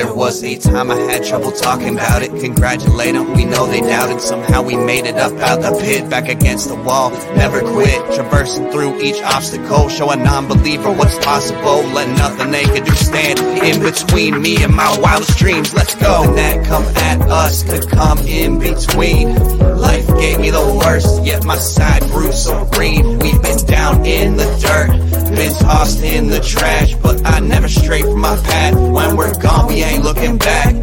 There was a time I had trouble talking about it. Congratulate them, we know they doubted. Somehow we made it up out the pit, back against the wall. Never quit, traversing through each obstacle. Show a non believer what's possible. Let nothing they can do stand in between me and my wildest dreams. Let's go. And that come at us could come in between. Life gave me the worst, yet my side grew so green. We've been down in the dirt, been tossed in the trash, but I never stray from my path. When we're gone, we ain't looking back.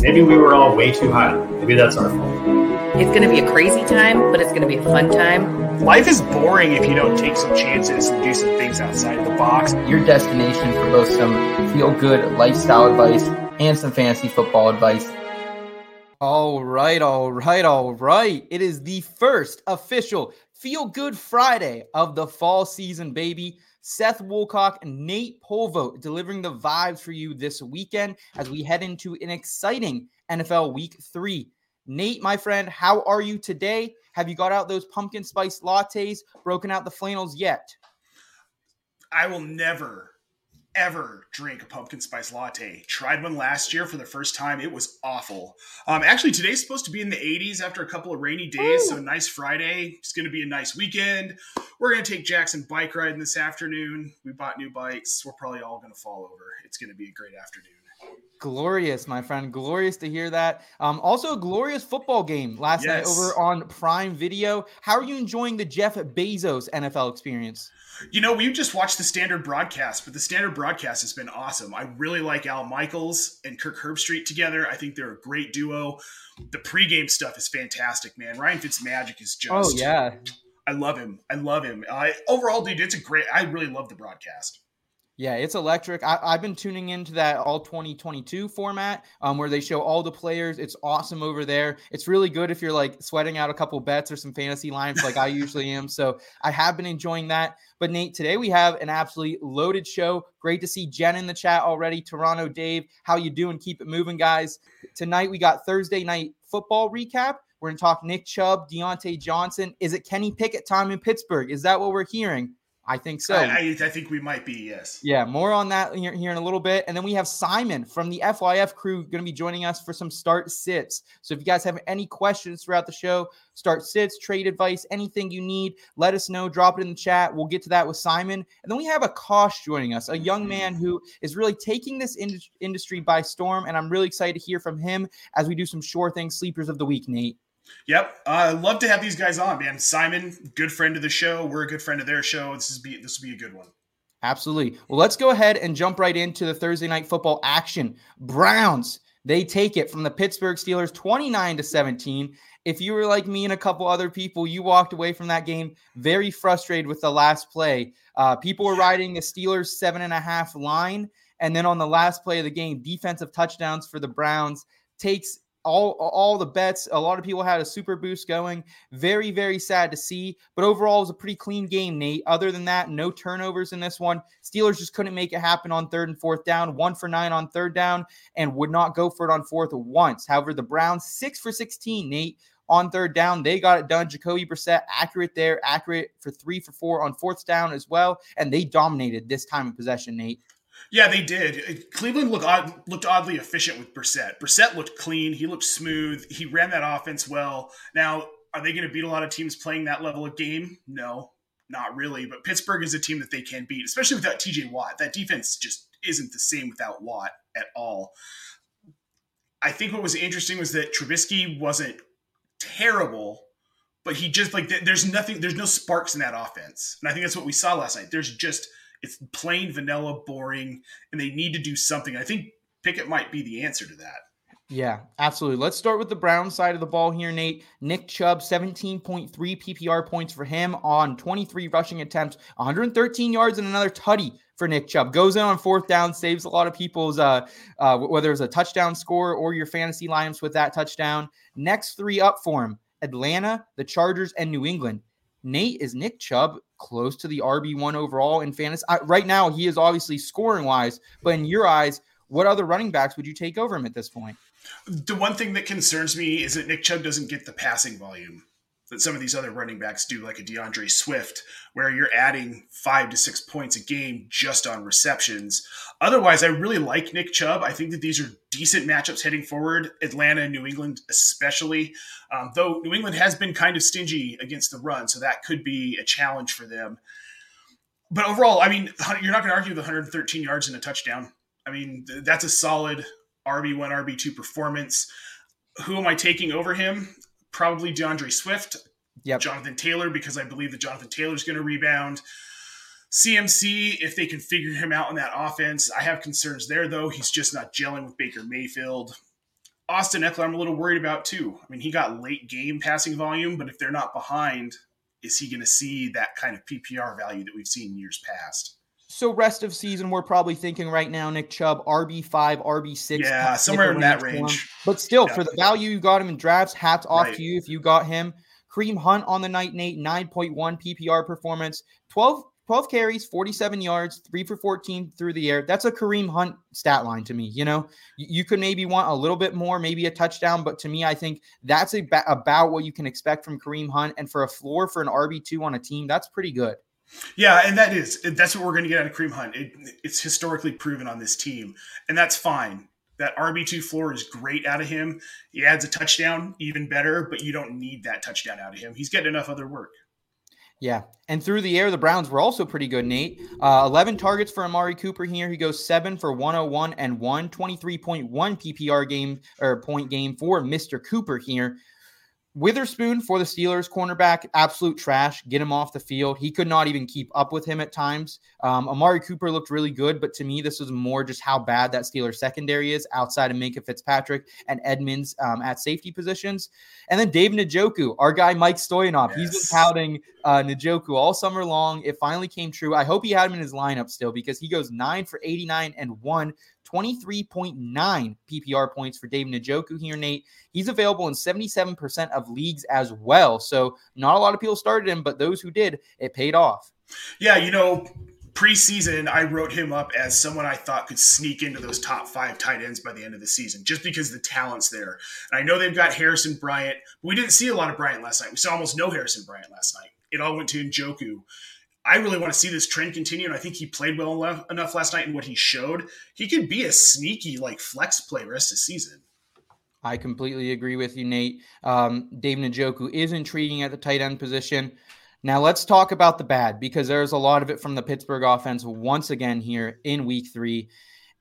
Maybe we were all way too high. Maybe that's our fault. It's going to be a crazy time, but it's going to be a fun time. Life is boring if you don't take some chances and do some things outside of the box. Your destination for both some feel good lifestyle advice and some fantasy football advice. All right, all right, all right. It is the first official Feel Good Friday of the fall season, baby. Seth Woolcock and Nate Polvo delivering the vibes for you this weekend as we head into an exciting NFL week three. Nate, my friend, how are you today? Have you got out those pumpkin spice lattes, broken out the flannels yet? I will never, ever drink a pumpkin spice latte. Tried one last year for the first time. It was awful. Um, actually, today's supposed to be in the 80s after a couple of rainy days. Ooh. So, nice Friday. It's going to be a nice weekend. We're going to take Jackson bike riding this afternoon. We bought new bikes. We're probably all going to fall over. It's going to be a great afternoon. Glorious, my friend. Glorious to hear that. Um, also, a glorious football game last yes. night over on Prime Video. How are you enjoying the Jeff Bezos NFL experience? You know, we just watched the standard broadcast, but the standard broadcast has been awesome. I really like Al Michaels and Kirk Herbstreit together. I think they're a great duo. The pregame stuff is fantastic, man. Ryan Fitzmagic is just. Oh yeah. I love him. I love him. I overall, dude, it's a great. I really love the broadcast. Yeah, it's electric. I, have been tuning into that all 2022 format um, where they show all the players. It's awesome over there. It's really good if you're like sweating out a couple bets or some fantasy lines like I usually am. So I have been enjoying that. But Nate, today we have an absolutely loaded show. Great to see Jen in the chat already. Toronto Dave, how you doing? Keep it moving, guys. Tonight we got Thursday night football recap. We're going to talk Nick Chubb, Diontae Johnson. Is it Kenny Pickett time in Pittsburgh? Is that what we're hearing? I think so. I, I, I, think we might be, yes. Yeah, more on that here, here, in a little bit. And then we have Simon from the FYF crew going to be joining us for some start sits. So if you guys have any questions throughout the show, start sits, trade advice, anything you need, let us know. Drop it in the chat. We'll get to that with Simon. And then we have Akash joining us, a young mm-hmm. man who is really taking this in- industry by storm. And I'm really excited to hear from him as we do some sure things sleepers of the week, Nate. Yep, I uh, love to have these guys on, man. Simon, good friend of the show. We're a good friend of their show. This is be this will be a good one. Absolutely. Well, let's go ahead and jump right into the Thursday night football action. Browns they take it from the Pittsburgh Steelers 29 to 17. If you were like me and a couple other people, you walked away from that game very frustrated with the last play. Uh, people were riding the Steelers seven and a half line. And then on the last play of the game, defensive touchdowns for the Browns takes all all the bets. A lot of people had a super boost going. Very very sad to see, but overall it was a pretty clean game, Nate. Other than that, no turnovers in this one. Steelers just couldn't make it happen on third and fourth down. One for nine on third down, and would not go for it on fourth once. However, the Browns six for sixteen, Nate. On third down, they got it done. Jacoby Brissett, accurate there, accurate for three for four on fourth down as well. And they dominated this time of possession, Nate. Yeah, they did. Cleveland looked odd, looked oddly efficient with Brissett. Brissett looked clean. He looked smooth. He ran that offense well. Now, are they going to beat a lot of teams playing that level of game? No, not really. But Pittsburgh is a team that they can beat, especially without T.J. Watt. That defense just isn't the same without Watt at all. I think what was interesting was that Trubisky wasn't terrible, but he just like there's nothing, there's no sparks in that offense, and I think that's what we saw last night. There's just it's plain vanilla, boring, and they need to do something. I think Pickett might be the answer to that. Yeah, absolutely. Let's start with the Brown side of the ball here, Nate. Nick Chubb, 17.3 PPR points for him on 23 rushing attempts, 113 yards and another tutty for Nick Chubb. Goes in on fourth down, saves a lot of people's, uh, uh, whether it's a touchdown score or your fantasy lineups with that touchdown. Next three up for him Atlanta, the Chargers, and New England. Nate, is Nick Chubb close to the RB1 overall in fantasy? I, right now, he is obviously scoring wise, but in your eyes, what other running backs would you take over him at this point? The one thing that concerns me is that Nick Chubb doesn't get the passing volume that some of these other running backs do, like a D'Andre Swift, where you're adding five to six points a game just on receptions. Otherwise, I really like Nick Chubb. I think that these are decent matchups heading forward, Atlanta and New England, especially. Um, though New England has been kind of stingy against the run, so that could be a challenge for them. But overall, I mean, you're not going to argue the 113 yards and a touchdown. I mean, that's a solid RB1, RB2 performance. Who am I taking over him? Probably D'Andre Swift, yep. Jonathan Taylor, because I believe that Jonathan Taylor is going to rebound. CMC, if they can figure him out in that offense, I have concerns there, though. He's just not gelling with Baker Mayfield. Austin Ekeler, I'm a little worried about too. I mean, he got late game passing volume, but if they're not behind, is he going to see that kind of PPR value that we've seen in years past? So rest of season, we're probably thinking right now, Nick Chubb, RB five, RB six, yeah, somewhere in that range. But still, yeah. for the value you got him in drafts, hats off right. to you if you got him. Kareem Hunt on the night, Nate, nine point one PPR performance, 12, 12 carries, forty seven yards, three for fourteen through the air. That's a Kareem Hunt stat line to me. You know, you, you could maybe want a little bit more, maybe a touchdown, but to me, I think that's a, about what you can expect from Kareem Hunt, and for a floor for an RB two on a team, that's pretty good. Yeah, and that is that's what we're going to get out of Kareem Hunt. It, it's historically proven on this team, and that's fine. That RB two floor is great out of him. He adds a touchdown, even better. But you don't need that touchdown out of him. He's getting enough other work. Yeah, and through the air, the Browns were also pretty good, Nate. Uh, 11 targets for Amari Cooper here. He goes 7 for 101 and 1, 23.1 PPR game or point game for Mr. Cooper here. Witherspoon for the Steelers, cornerback, absolute trash. Get him off the field. He could not even keep up with him at times. Um, Amari Cooper looked really good, but to me, this was more just how bad that Steelers secondary is outside of Minkah Fitzpatrick and Edmonds um, at safety positions. And then Dave Njoku, our guy Mike Stoyanov. Yes. He's been touting uh, Njoku all summer long. It finally came true. I hope he had him in his lineup still because he goes nine for 89 and one 23.9 PPR points for Dave Njoku here, Nate. He's available in 77% of leagues as well. So not a lot of people started him, but those who did, it paid off. Yeah, you know, preseason, I wrote him up as someone I thought could sneak into those top five tight ends by the end of the season, just because the talent's there. And I know they've got Harrison Bryant. But we didn't see a lot of Bryant last night. We saw almost no Harrison Bryant last night. It all went to Njoku. I really want to see this trend continue, and I think he played well enough last night in what he showed. He could be a sneaky like flex play rest of season. I completely agree with you, Nate. Um, Dave Njoku is intriguing at the tight end position. Now let's talk about the bad because there's a lot of it from the Pittsburgh offense once again here in week three.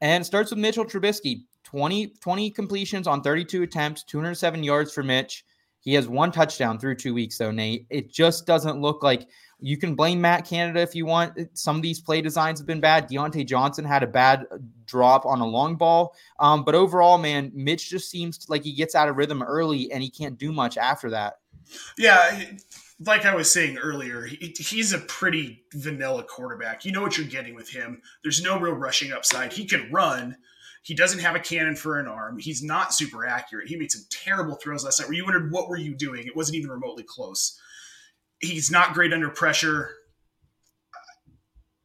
And starts with Mitchell Trubisky 20, 20 completions on 32 attempts, 207 yards for Mitch. He has one touchdown through two weeks, though, Nate. It just doesn't look like you can blame Matt Canada if you want. Some of these play designs have been bad. Diontae Johnson had a bad drop on a long ball. Um, but overall, man, Mitch just seems like he gets out of rhythm early and he can't do much after that. Yeah. Like I was saying earlier, he, he's a pretty vanilla quarterback. You know what you're getting with him. There's no real rushing upside. He can run. He doesn't have a cannon for an arm. He's not super accurate. He made some terrible throws last night where you wondered, what were you doing? It wasn't even remotely close he's not great under pressure.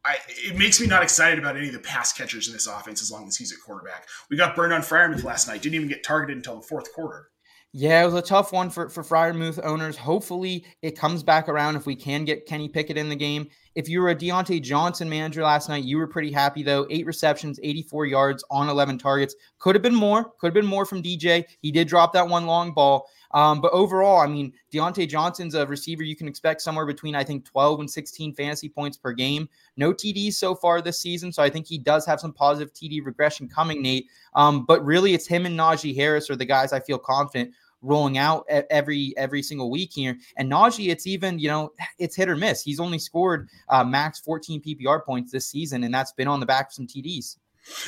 I, it makes me not excited about any of the pass catchers in this offense as long as he's at quarterback. We got burned on Freiermuth last night. Didn't even get targeted until the fourth quarter. Yeah, it was a tough one for, for Freiermuth owners. Hopefully it comes back around if we can get Kenny Pickett in the game. If you were a Diontae Johnson manager last night, you were pretty happy though. Eight receptions, 84 yards on 11 targets. Could have been more. Could have been more from DJ. He did drop that one long ball. Um, but overall, I mean, Diontae Johnson's a receiver you can expect somewhere between, I think, 12 and 16 fantasy points per game. No TDs so far this season. So I think he does have some positive TD regression coming, Nate. Um, but really, it's him and Najee Harris are the guys I feel confident rolling out every every single week here. And Najee, it's even you know it's hit or miss. He's only scored uh, max 14 PPR points this season, and that's been on the back of some TDs.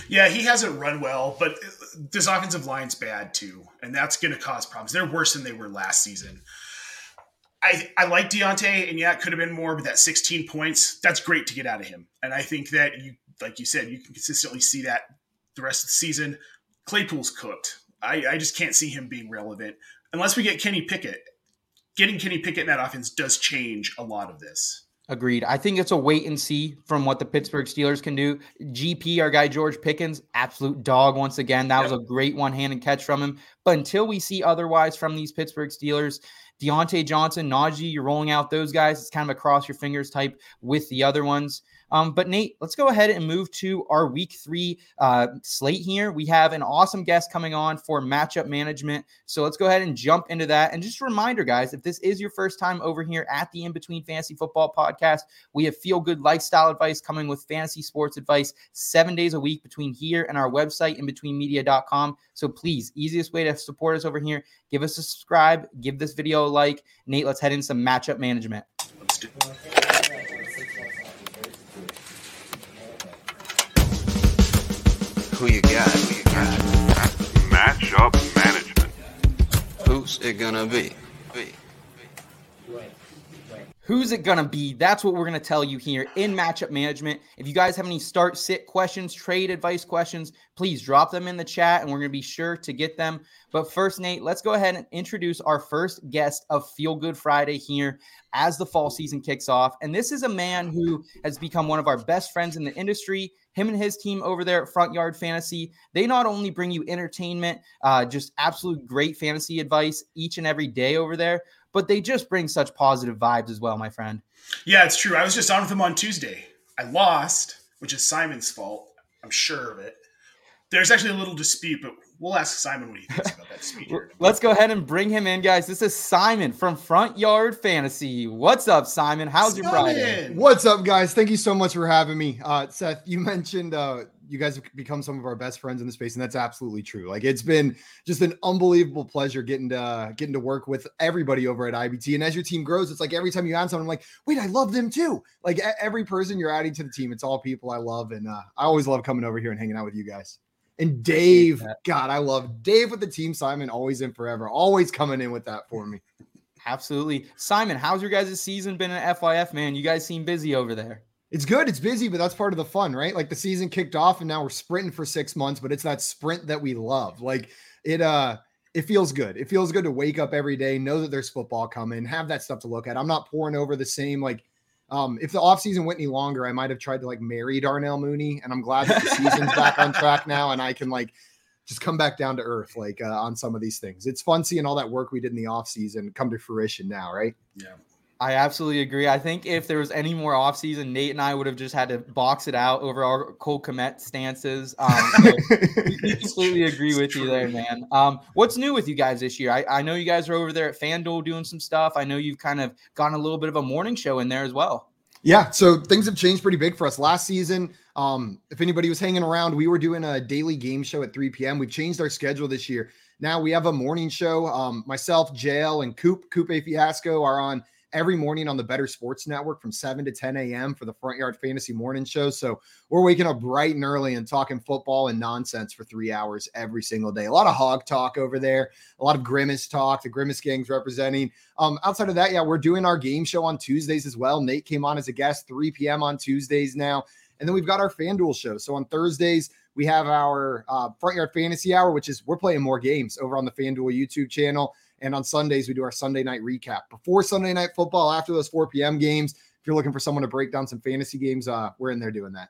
Yeah, he hasn't run well, but this offensive line's bad too, and that's going to cause problems. They're worse than they were last season. I, I like Diontae, and yeah, it could have been more, but that 16 points, that's great to get out of him. And I think that you, like you said, you can consistently see that the rest of the season. Claypool's cooked. I, I just can't see him being relevant unless we get Kenny Pickett. Getting Kenny Pickett in that offense does change a lot of this. Agreed. I think it's a wait and see from what the Pittsburgh Steelers can do. GP, our guy George Pickens, absolute dog once again. That yep. was a great one handed catch from him. But until we see otherwise from these Pittsburgh Steelers, Diontae Johnson, Najee, you're rolling out those guys. It's kind of a cross your fingers type with the other ones. Um, but Nate, let's go ahead and move to our week three uh, slate here. We have an awesome guest coming on for matchup management. So let's go ahead and jump into that. And just a reminder, guys, if this is your first time over here at the In Between Fantasy Football podcast, we have feel good lifestyle advice coming with fantasy sports advice seven days a week between here and our website, inbetweenmedia.com. So please, easiest way to support us over here, give us a subscribe, give this video a like. Nate, let's head in some matchup management. Let's do it. Who you got? Who you got? Matchup management. Who's it gonna be? be. Who's it going to be? That's what we're going to tell you here in matchup management. If you guys have any start sit questions, trade advice questions, please drop them in the chat and we're going to be sure to get them. But first, Nate, let's go ahead and introduce our first guest of Feel Good Friday here as the fall season kicks off. And this is a man who has become one of our best friends in the industry. Him and his team over there at Front Yard Fantasy, they not only bring you entertainment, uh, just absolute great fantasy advice each and every day over there, but they just bring such positive vibes as well, my friend. Yeah, it's true. I was just on with them on Tuesday. I lost, which is Simon's fault. I'm sure of it. There's actually a little dispute, but we'll ask Simon what he thinks about that dispute. Let's go ahead and bring him in, guys. This is Simon from Front Yard Fantasy. What's up, Simon? How's Simon. your Friday? What's up, guys? Thank you so much for having me. Uh, Seth, you mentioned uh, you guys have become some of our best friends in the space, and that's absolutely true. Like it's been just an unbelievable pleasure getting to getting to work with everybody over at IBT. And as your team grows, it's like every time you add someone, I'm like, wait, I love them too. Like every person you're adding to the team, it's all people I love, and uh, I always love coming over here and hanging out with you guys. And Dave, God, I love Dave with the team. Simon, always in forever, always coming in with that for me. Absolutely, Simon. How's your guys' season been at FYF, man? You guys seem busy over there. It's good. It's busy, but that's part of the fun, right? Like the season kicked off and now we're sprinting for 6 months, but it's that sprint that we love. Like it uh it feels good. It feels good to wake up every day, know that there's football coming, have that stuff to look at. I'm not pouring over the same like um, if the offseason went any longer, I might have tried to like marry Darnell Mooney, and I'm glad that the season's back on track now, and I can like just come back down to earth like uh, on some of these things. It's fun seeing all that work we did in the offseason come to fruition now, right? Yeah. I absolutely agree. I think if there was any more offseason, Nate and I would have just had to box it out over our Cole Kmet stances. Um, so completely agree with you there, man. Um, what's new with you guys this year? I, I know you guys are over there at FanDuel doing some stuff. I know you've kind of gotten a little bit of a morning show in there as well. Yeah, so things have changed pretty big for us. Last season, um, if anybody was hanging around, we were doing a daily game show at 3 p.m. We've changed our schedule this year. Now we have a morning show. Um, myself, JL, and Coop, Coop A. Fiasco are on – every morning on the Better Sports Network from 7 to 10 a.m. for the Front Yard Fantasy Morning Show. So we're waking up bright and early and talking football and nonsense for three hours every single day. A lot of hog talk over there, a lot of grimace talk. The grimace gang's representing. Um, outside of that, yeah, we're doing our game show on Tuesdays as well. Nate came on as a guest 3 p.m. on Tuesdays now. And then we've got our FanDuel show. So on Thursdays, we have our uh, Front Yard Fantasy Hour, which is we're playing more games over on the FanDuel YouTube channel. And on Sundays, we do our Sunday night recap before Sunday night football, after those 4 p.m. games. If you're looking for someone to break down some fantasy games, uh, we're in there doing that.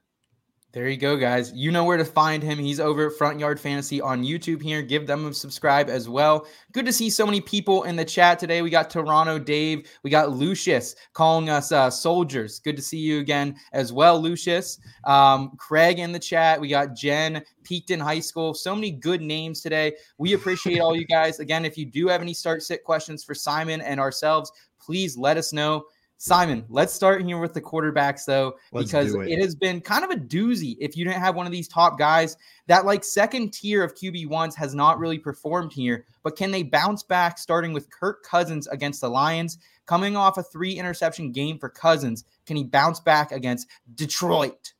There you go, guys. You know where to find him. He's over at Front Yard Fantasy on YouTube here. Give them a subscribe as well. Good to see so many people in the chat today. We got Toronto Dave. We got Lucius calling us uh, soldiers. Good to see you again as well, Lucius. Um, Craig in the chat. We got Jen, peaked in high school. So many good names today. We appreciate all you guys. Again, if you do have any start sit questions for Simon and ourselves, please let us know. Simon, let's start here with the quarterbacks though, let's because it. it. has been kind of a doozy if you didn't have one of these top guys. That like second tier of QB ones has not really performed here, but can they bounce back starting with Kirk Cousins against the Lions? Coming off a three interception game for Cousins, can he bounce back against Detroit?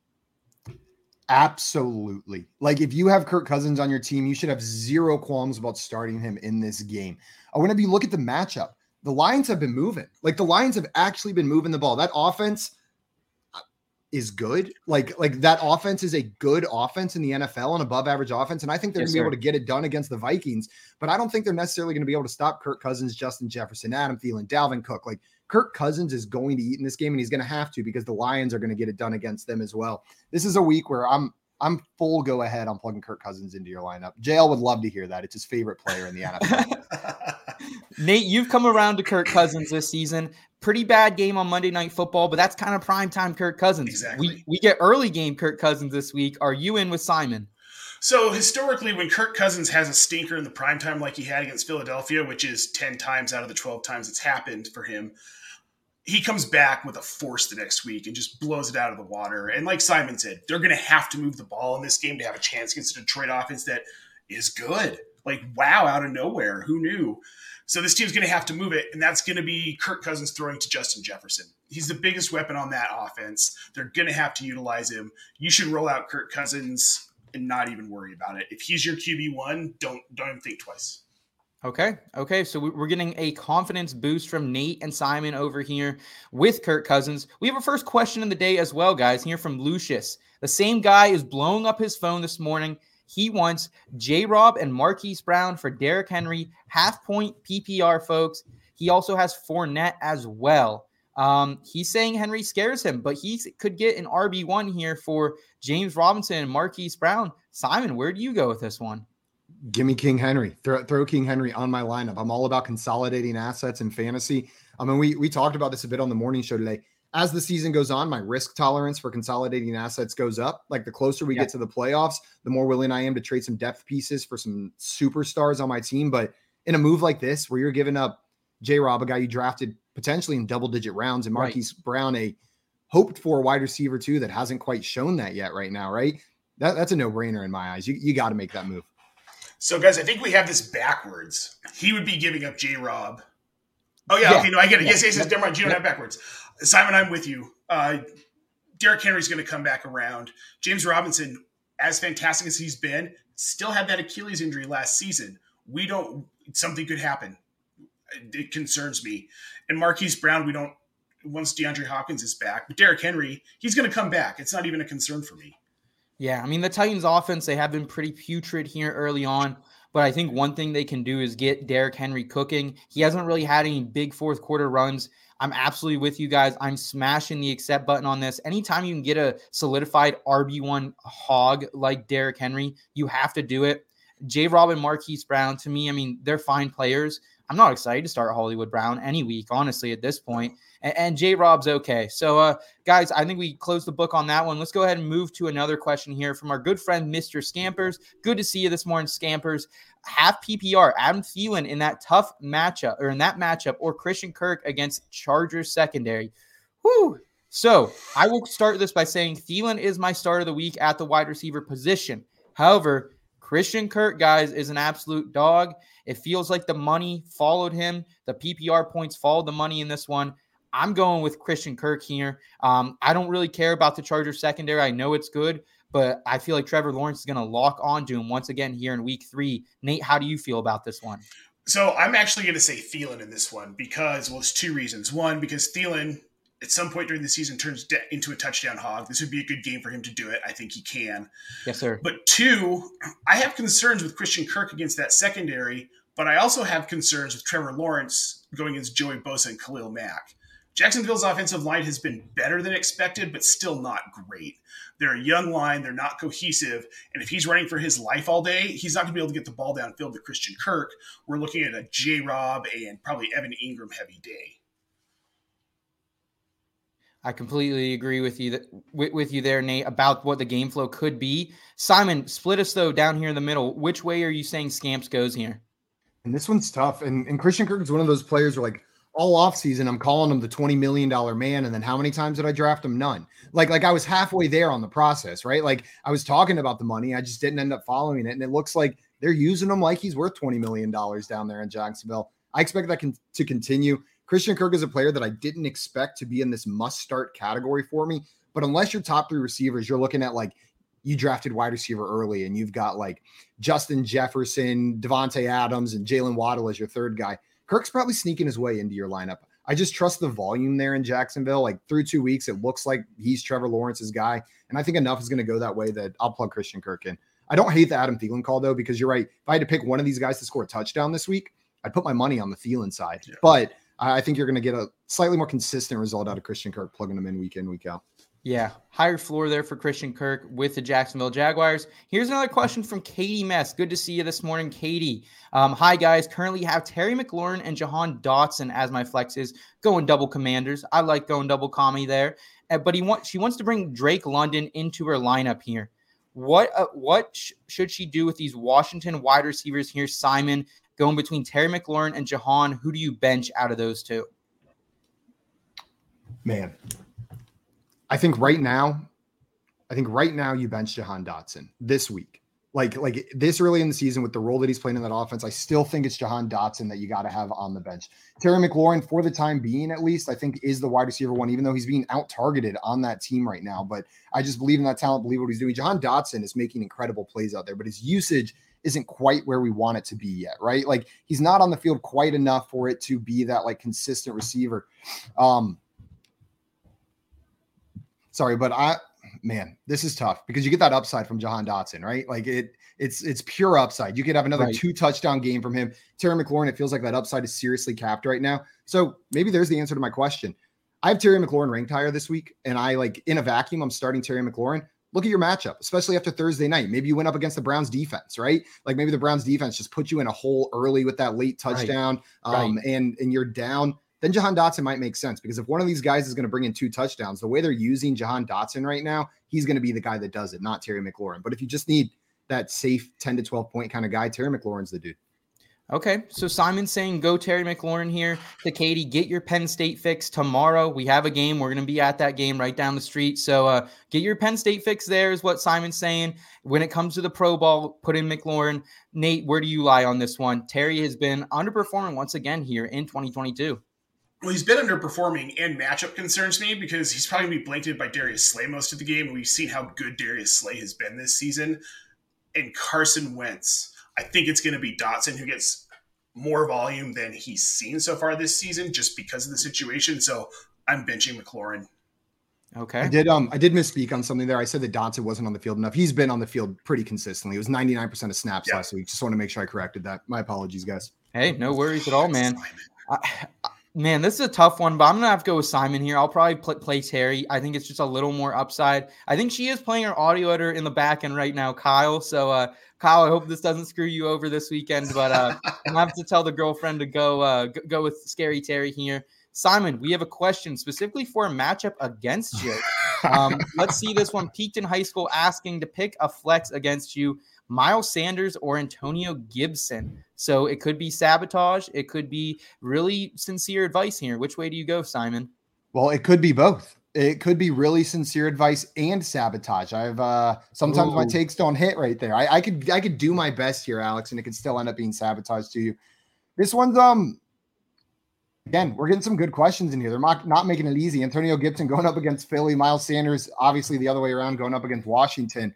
Absolutely. Like if you have Kirk Cousins on your team, you should have zero qualms about starting him in this game. I want to be look at the matchup the Lions have been moving. Like the Lions have actually been moving the ball. That offense, uh, is good. Like like that offense is a good offense in the NFL, an above average offense, and I think they're Yes, going to be able to get it done against the Vikings. But I don't think they're necessarily going to be able to stop Kirk Cousins, Justin Jefferson, Adam Thielen, Dalvin Cook. Like Kirk Cousins is going to eat in this game, and he's going to have to because the Lions are going to get it done against them as well. This is a week where I'm I'm full go ahead on plugging Kirk Cousins into your lineup. JL would love to hear that. It's his favorite player in the NFL. Nate, you've come around to Kirk Cousins this season. Pretty bad game on Monday Night Football, but that's kind of prime time Kirk Cousins. Exactly. We we get early game Kirk Cousins this week. Are you in with Simon? So historically, when Kirk Cousins has a stinker in the prime time like he had against Philadelphia, which is ten times out of the twelve times it's happened for him, he comes back with a force the next week and just blows it out of the water. And like Simon said, they're going to have to move the ball in this game to have a chance against a Detroit offense that is good. Like wow, out of nowhere, who knew? So this team's going to have to move it, and that's going to be Kirk Cousins throwing to Justin Jefferson. He's the biggest weapon on that offense. They're going to have to utilize him. You should roll out Kirk Cousins and not even worry about it. If he's your QB one, don't don't even think twice. Okay. Okay. So we- we're getting a confidence boost from Nate and Simon over here with Kirk Cousins. We have a first question of the day as well, guys, here from Lucius. The same guy is blowing up his phone this morning. He wants J Rob and Marquise Brown for Derrick Henry, half point PPR, folks. He also has Fournette as well. Um, he's saying Henry scares him, but he could get an RB1 here for James Robinson and Marquise Brown. Simon, where do you go with this one? Give me King Henry. Throw, throw King Henry on my lineup. I'm all about consolidating assets in fantasy. I mean, we we talked about this a bit on the morning show today. As the season goes on, my risk tolerance for consolidating assets goes up. Like the closer we Yeah. get to the playoffs, the more willing I am to trade some depth pieces for some superstars on my team. But in a move like this, where you're giving up J. Rob, a guy you drafted potentially in double digit rounds, and Right. Marquise Brown, a hoped for wide receiver too, that hasn't quite shown that yet right now, right? That, that's a no brainer in my eyes. You, you got to make that move. So guys, I think we have this backwards. He would be giving up J Rob. Oh yeah, Yeah. okay, no, I get it. Yeah. Yes, yes, yes. Never mind. You don't have backwards. Simon, I'm with you. Uh, Derrick Henry's going to come back around. James Robinson, as fantastic as he's been, still had that Achilles injury last season. We don't. Something could happen. It concerns me. And Marquise Brown, we don't. Once DeAndre Hopkins is back, but Derrick Henry, he's going to come back. It's not even a concern for me. Yeah, I mean the Titans offense, they have been pretty putrid here early on, but I think one thing they can do is get Derrick Henry cooking. He hasn't really had any big fourth quarter runs. I'm absolutely with you guys. I'm smashing the accept button on this. Anytime you can get a solidified RB1 hog like Derrick Henry, you have to do it. J. Rob and Marquise Brown, to me, I mean, they're fine players. I'm not excited to start Hollywood Brown any week, honestly, at this point. And, and J. Rob's okay. So, uh, guys, I think we closed the book on that one. Let's go ahead and move to another question here from our good friend, Mr. Scampers. Good to see you this morning, Scampers. Half PPR, Adam Thielen in that tough matchup or in that matchup, or Christian Kirk against Chargers secondary. Whew. So I will start this by saying Thielen is my start of the week at the wide receiver position. However, Christian Kirk, guys, is an absolute dog. It feels like the money followed him. The PPR points followed the money in this one. I'm going with Christian Kirk here. Um, I don't really care about the Chargers secondary. I know it's good, but I feel like Trevor Lawrence is going to lock onto him once again here in week three. Nate, how do you feel about this one? So I'm actually going to say Thielen in this one because, well, it's two reasons. One, because Thielen at some point during the season turns de- into a touchdown hog. This would be a good game for him to do it. I think he can. Yes, sir. But two, I have concerns with Christian Kirk against that secondary, but I also have concerns with Trevor Lawrence going against Joey Bosa and Khalil Mack. Jacksonville's offensive line has been better than expected, but still not great. They're a young line, they're not cohesive, and if he's running for his life all day, he's not going to be able to get the ball downfield to Christian Kirk. We're looking at a J Rob and probably Evan Engram heavy day. I completely agree with you that, with, with you there, Nate, about what the game flow could be. Simon, split us though down here in the middle. Which way are you saying Scamps goes here? And this one's tough. And, and Christian Kirk is one of those players where like all offseason, I'm calling him the $20 million man. And then how many times did I draft him? None. Like, like I was halfway there on the process, right? Like I was talking about the money. I just didn't end up following it. And it looks like they're using him like he's worth $20 million down there in Jacksonville. I expect that con- to continue. Christian Kirk is a player that I didn't expect to be in this must start category for me. But unless your top three receivers, you're looking at like you drafted wide receiver early and you've got like Justin Jefferson, Davante Adams, and Jaylen Waddle as your third guy. Kirk's probably sneaking his way into your lineup. I just trust the volume there in Jacksonville. Like through two weeks, it looks like he's Trevor Lawrence's guy. And I think enough is going to go that way that I'll plug Christian Kirk in. I don't hate the Adam Thielen call though, because you're right. If I had to pick one of these guys to score a touchdown this week, I'd put my money on the Thielen side. Yeah. But I think you're going to get a slightly more consistent result out of Christian Kirk plugging him in week in, week out. Yeah, higher floor there for Christian Kirk with the Jacksonville Jaguars. Here's another question from Katie Mess. Good to see you this morning, Katie. Um, hi, guys. Currently have Terry McLaurin and Jahan Dotson as my flexes, going double commanders. I like going double commie there. Uh, but he wants she wants to bring Drake London into her lineup here. What uh, what sh- should she do with these Washington wide receivers here? Simon going between Terry McLaurin and Jahan. Who do you bench out of those two? Man, I think right now, I think right now you bench Jahan Dotson this week. Like like this early in the season with the role that he's playing in that offense, I still think it's Jahan Dotson that you got to have on the bench. Terry McLaurin, for the time being at least, I think is the wide receiver one, even though he's being out targeted on that team right now. But I just believe in that talent, believe what he's doing. Jahan Dotson is making incredible plays out there, but his usage isn't quite where we want it to be yet, right? Like he's not on the field quite enough for it to be that like consistent receiver. Um, sorry, but I man, this is tough because you get that upside from Jahan Dotson, right? Like it, it's it's pure upside. You could have another Right. two touchdown game from him. Terry McLaurin, it feels like that upside is seriously capped right now. So maybe there's the answer to my question. I have Terry McLaurin ranked higher this week, and I like in a vacuum, I'm starting Terry McLaurin. Look at your matchup, especially after Thursday night. Maybe you went up against the Browns defense, right? Like maybe the Browns defense just put you in a hole early with that late Right. touchdown, um, and and you're down. Then Jahan Dotson might make sense because if one of these guys is going to bring in two touchdowns, the way they're using Jahan Dotson right now, he's going to be the guy that does it, not Terry McLaurin. But if you just need that safe 10 to 12 point kind of guy, Terry McLaurin's the dude. Okay, so Simon's saying go Terry McLaurin here to Katie. Get your Penn State fix tomorrow. We have a game. We're going to be at that game right down the street. So uh, get your Penn State fix there, is what Simon's saying. When it comes to the Pro Bowl, put in McLaurin. Nate, where do you lie on this one? Terry has been underperforming once again here in 2022. Well, he's been underperforming, and matchup concerns me because he's probably going to be blanketed by Darius Slay most of the game. We've seen how good Darius Slay has been this season. And Carson Wentz, I think it's going to be Dotson who gets more volume than he's seen so far this season just because of the situation. So I'm benching McLaurin. Okay. I did um I did misspeak on something there. I said that Dotson wasn't on the field enough. He's been on the field pretty consistently. It was 99% of snaps Yeah. last week. Just want to make sure I corrected that. My apologies, guys. Hey, no worries at all, man. I, I- man, this is a tough one, but I'm gonna have to go with Simon here. I'll probably pl- play Terry. I think it's just a little more upside. I think she is playing her audio editor in the back end right now, Kyle. So, uh, Kyle, I hope this doesn't screw you over this weekend, but uh, I'm gonna have to tell the girlfriend to go uh, g- go with Scary Terry here. Simon, we have a question specifically for a matchup against you. Um, let's see this one. Peaked in high school, asking to pick a flex against you. Miles Sanders or Antonio Gibson. So it could be sabotage. It could be really sincere advice here. Which way do you go, Simon? Well, it could be both. It could be really sincere advice and sabotage. I've uh sometimes my takes don't hit right there. I, I could I could do my best here, Alex, and it could still end up being sabotage to you. This one's um again, we're getting some good questions in here. They're not, not making it easy. Antonio Gibson going up against Philly, Miles Sanders, obviously the other way around, going up against Washington.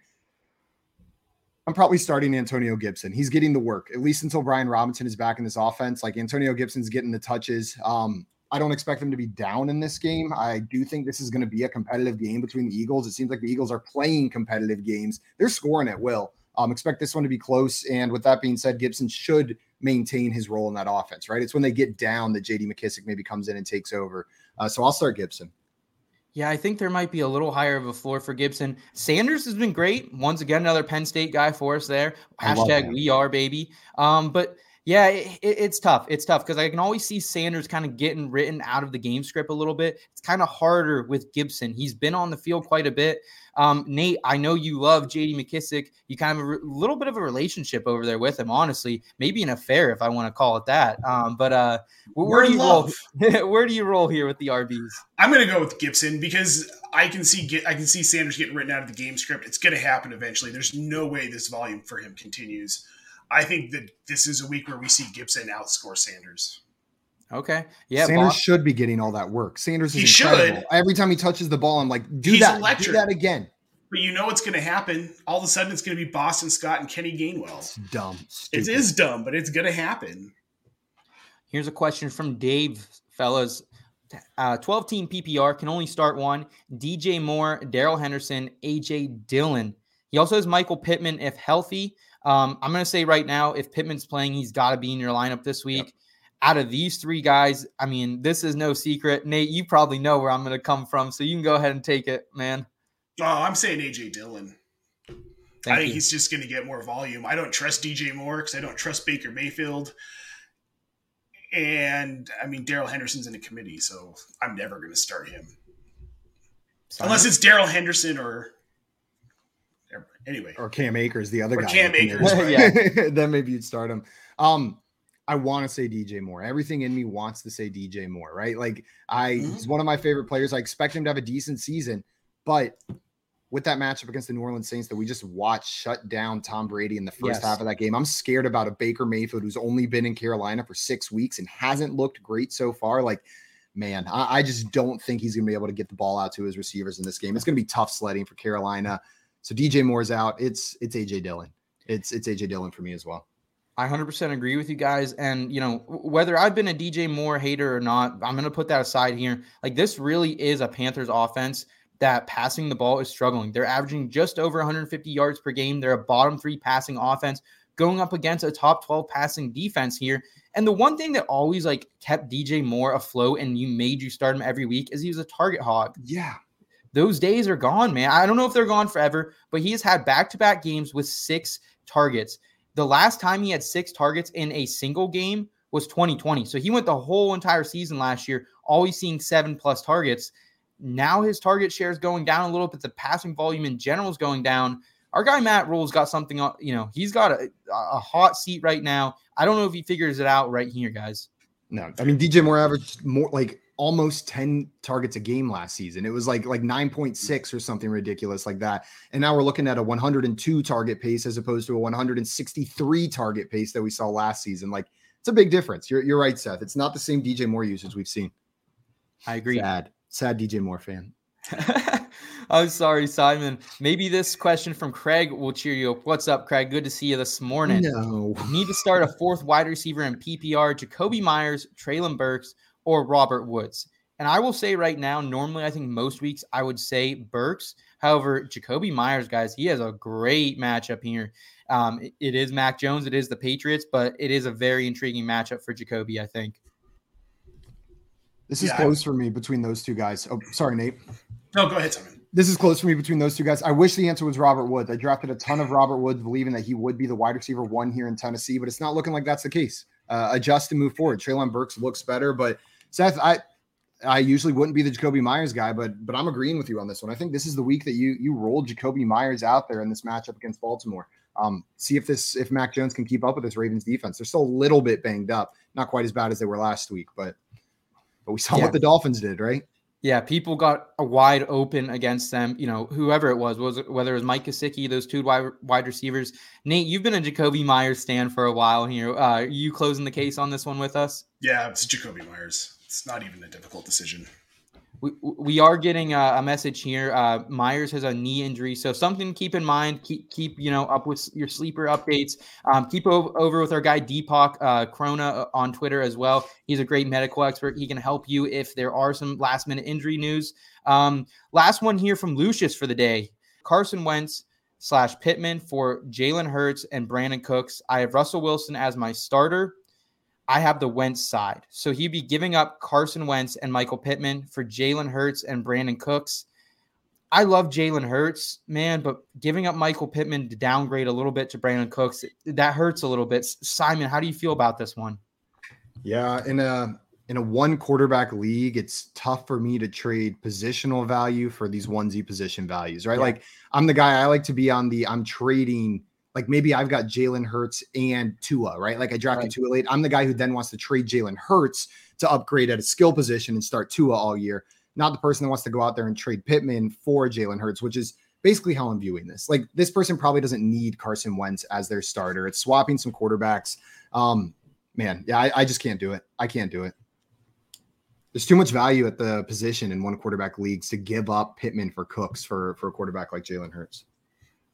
I'm probably starting Antonio Gibson. He's getting the work, at least until Brian Robinson is back in this offense. Like Antonio Gibson's getting the touches. Um, I don't expect them to be down in this game. I do think this is going to be a competitive game between the Eagles. It seems like the Eagles are playing competitive games. They're scoring at will. Um, expect this one to be close. And with that being said, Gibson should maintain his role in that offense, right? It's when they get down that JD McKissic maybe comes in and takes over. Uh, so I'll start Gibson. Yeah, I think there might be a little higher of a floor for Gibson. Sanders has been great. Once again, another Penn State guy for us there. Hashtag we are baby. Um, but yeah, it, it- it's tough. It's tough because I can always see Sanders kind of getting written out of the game script a little bit. It's kind of harder with Gibson. He's been on the field quite a bit. Um, Nate, I know you love JD McKissic. You kind of have a re- little bit of a relationship over there with him, honestly. Maybe an affair, if I want to call it that. Um, but uh, where, We're do you roll? where do you roll here with the RBs? I'm going to go with Gibson because I can see get, I can see Sanders getting written out of the game script. It's going to happen eventually. There's no way this volume for him continues. I think that this is a week where we see Gibson outscore Sanders. Okay. Yeah. Sanders Bob- should be getting all that work. Sanders is He should. incredible. Every time he touches the ball, I'm like, do He's that, electric. do that again. But you know what's going to happen. All of a sudden, it's going to be Boston Scott and Kenny Gainwell. It's dumb. It Stupid. is dumb, but it's going to happen. Here's a question from Dave, fellas. uh, 12 team PPR can only start one. DJ Moore, Darrell Henderson, AJ Dillon. He also has Michael Pittman if healthy. Um, I'm going to say right now, if Pittman's playing, he's got to be in your lineup this week. Yep. Out of these three guys, I mean, this is no secret. Nate, you probably know where I'm going to come from, so you can go ahead and take it, man. Oh, I'm saying AJ Dillon. Thank I think you. he's just going to get more volume. I don't trust DJ Moore because I don't trust Baker Mayfield. And I mean, Darrell Henderson's in the committee, so I'm never going to start him. Sorry. Unless it's Darrell Henderson or anyway. Or Cam Akers, the other or guy. Cam Akers. yeah. then maybe you'd start him. Um, I want to say DJ Moore. Everything in me wants to say DJ Moore, right? Like I mm-hmm. he's one of my favorite players. I expect him to have a decent season, but with that matchup against the New Orleans Saints that we just watched shut down Tom Brady in the first yes. half of that game. I'm scared about a Baker Mayfield who's only been in Carolina for six weeks and hasn't looked great so far. Like, man, I, I just don't think he's going to be able to get the ball out to his receivers in this game. It's going to be tough sledding for Carolina. So DJ Moore's out. It's it's AJ Dillon. It's it's AJ Dillon for me as well. I 100% agree with you guys. And, you know, whether I've been a DJ Moore hater or not, I'm going to put that aside here. Like, this really is a Panthers offense that passing the ball is struggling. They're averaging just over 150 yards per game. They're a bottom three passing offense going up against a top 12 passing defense here. And the one thing that always like kept DJ Moore afloat and you made you start him every week is he was a target hog. Yeah. Those days are gone, man. I don't know if they're gone forever, but he has had back to back games with six targets. The last time he had six targets in a single game was 2020. So he went the whole entire season last year, always seeing seven plus targets. Now his target share is going down a little bit. The passing volume in general is going down. Our guy Matt Rhule's got something on, you know, he's got a, a hot seat right now. I don't know if he figures it out right here, guys. No, I mean DJ Moore averaged more like almost 10 targets a game last season. It was like like 9.6 or something ridiculous like that. And now we're looking at a 102 target pace as opposed to a 163 target pace that we saw last season. Like it's a big difference. You're you're right, Seth. It's not the same DJ Moore usage we've seen. I agree. Sad sad DJ Moore fan. I'm sorry, Simon. Maybe this question from Craig will cheer you up. What's up, Craig? Good to see you this morning. No. Need to start a fourth wide receiver in PPR, Jakobi Meyers, Treylon Burks, or Robert Woods. And I will say right now, normally I think most weeks I would say Burks. However, Jakobi Meyers, guys, he has a great matchup here. Um, it, it is Mac Jones, it is the Patriots, but it is a very intriguing matchup for Jakobi, I think. This is yeah, close I, for me between those two guys. Oh, sorry, Nate. No, go ahead, Simon. This is close for me between those two guys. I wish the answer was Robert Woods. I drafted a ton of Robert Woods, believing that he would be the wide receiver one here in Tennessee, but it's not looking like that's the case. Uh, adjust and move forward. Treylon Burks looks better, but Seth, I I usually wouldn't be the Jakobi Meyers guy, but but I'm agreeing with you on this one. I think this is the week that you you rolled Jakobi Meyers out there in this matchup against Baltimore. Um, see if this if Mac Jones can keep up with this Ravens defense. They're still a little bit banged up, not quite as bad as they were last week, but but we saw yeah. what the Dolphins did, right? Yeah, people got a wide open against them. You know, whoever it was, was whether it was Mike Gesicki, those two wide, wide receivers. Nate, you've been a Jakobi Meyers stand for a while here. Uh, you closing the case on this one with us? Yeah, it's Jakobi Meyers. It's not even a difficult decision we, we are getting a, a message here. Uh, Meyers has a knee injury, so something to keep in mind. Keep keep you know up with your sleeper updates. Um, keep o- over with our guy Deepak uh, Chona uh, on Twitter as well. He's a great medical expert. He can help you if there are some last minute injury news. Um, last one here from Lucius for the day: Carson Wentz slash Pittman for Jalen Hurts and Brandin Cooks. I have Russell Wilson as my starter. I have the Wentz side. So he'd be giving up Carson Wentz and Michael Pittman for Jalen Hurts and Brandin Cooks. I love Jalen Hurts, man, but giving up Michael Pittman to downgrade a little bit to Brandin Cooks, that hurts a little bit. Simon, how do you feel about this one? Yeah, in a in a one quarterback league, it's tough for me to trade positional value for these onesie position values, right? Yeah. Like I'm the guy I like to be on the I'm trading like maybe I've got Jalen Hurts and Tua, right? Like I drafted right. Tua late. I'm the guy who then wants to trade Jalen Hurts to upgrade at a skill position and start Tua all year, not the person that wants to go out there and trade Pittman for Jalen Hurts, which is basically how I'm viewing this. Like this person probably doesn't need Carson Wentz as their starter. It's swapping some quarterbacks. Um, man, yeah, I, I just can't do it. I can't do it. There's too much value at the position in one quarterback leagues to give up Pittman for Cooks for for a quarterback like Jalen Hurts.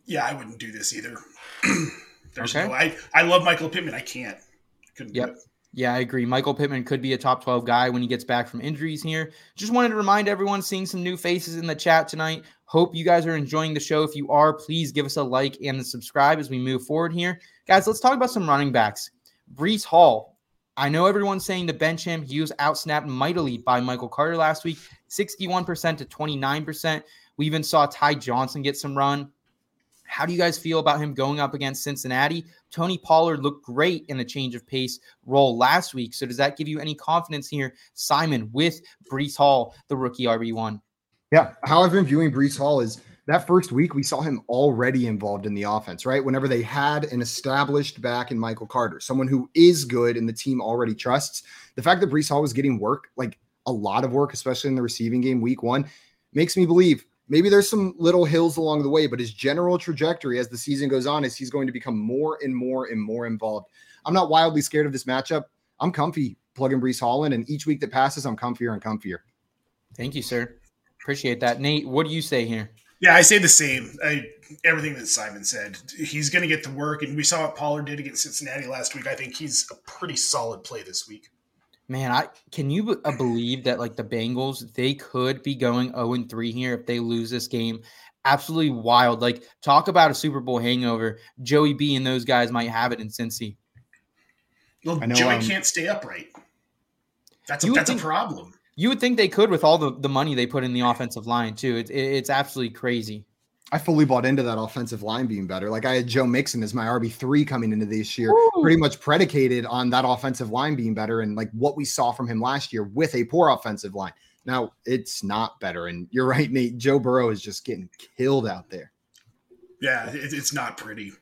Yeah, I wouldn't do this either. There's okay. no I I love Michael Pittman. I can't. I couldn't yep. Yeah, I agree. Michael Pittman could be a top 12 guy when he gets back from injuries here. Just wanted to remind everyone seeing some new faces in the chat tonight. Hope you guys are enjoying the show. If you are, please give us a like and a subscribe as we move forward here. Guys, let's talk about some running backs. Breece Hall. I know everyone's saying to bench him. He was outsnapped mightily by Michael Carter last week, 61% to 29%. We even saw Ty Johnson get some run. How do you guys feel about him going up against Cincinnati? Tony Pollard looked great in the change of pace role last week. So does that give you any confidence here, Simon, with Breece Hall, the rookie RB1? Yeah. How I've been viewing Breece Hall is that first week we saw him already involved in the offense, right? Whenever they had an established back in Michael Carter, someone who is good and the team already trusts, the fact that Breece Hall was getting work, like a lot of work, especially in the receiving game week one, makes me believe maybe there's some little hills along the way, but his general trajectory as the season goes on is he's going to become more and more and more involved. I'm not wildly scared of this matchup. I'm comfy plugging Breece Hall, and each week that passes, I'm comfier and comfier. Thank you, sir. Appreciate that. Nate, what do you say here? Yeah, I say the same. I, everything that Simon said. He's going to get the work, and we saw what Pollard did against Cincinnati last week. I think he's a pretty solid play this week. Man, I can you uh, believe that like the Bengals they could be going 0 and 3 here if they lose this game. Absolutely wild. Like talk about a Super Bowl hangover. Joey B and those guys might have it in Cincy. Well, know, Joey um, can't stay upright. That's a, that's think, a problem. You would think they could with all the, the money they put in the offensive line too. It, it, it's absolutely crazy. I fully bought into that offensive line being better. Like I had Joe Mixon as my RB three coming into this year, Ooh. pretty much predicated on that offensive line being better and like what we saw from him last year with a poor offensive line. Now it's not better, and you're right, Nate. Joe Burrow is just getting killed out there. Yeah, it's not pretty.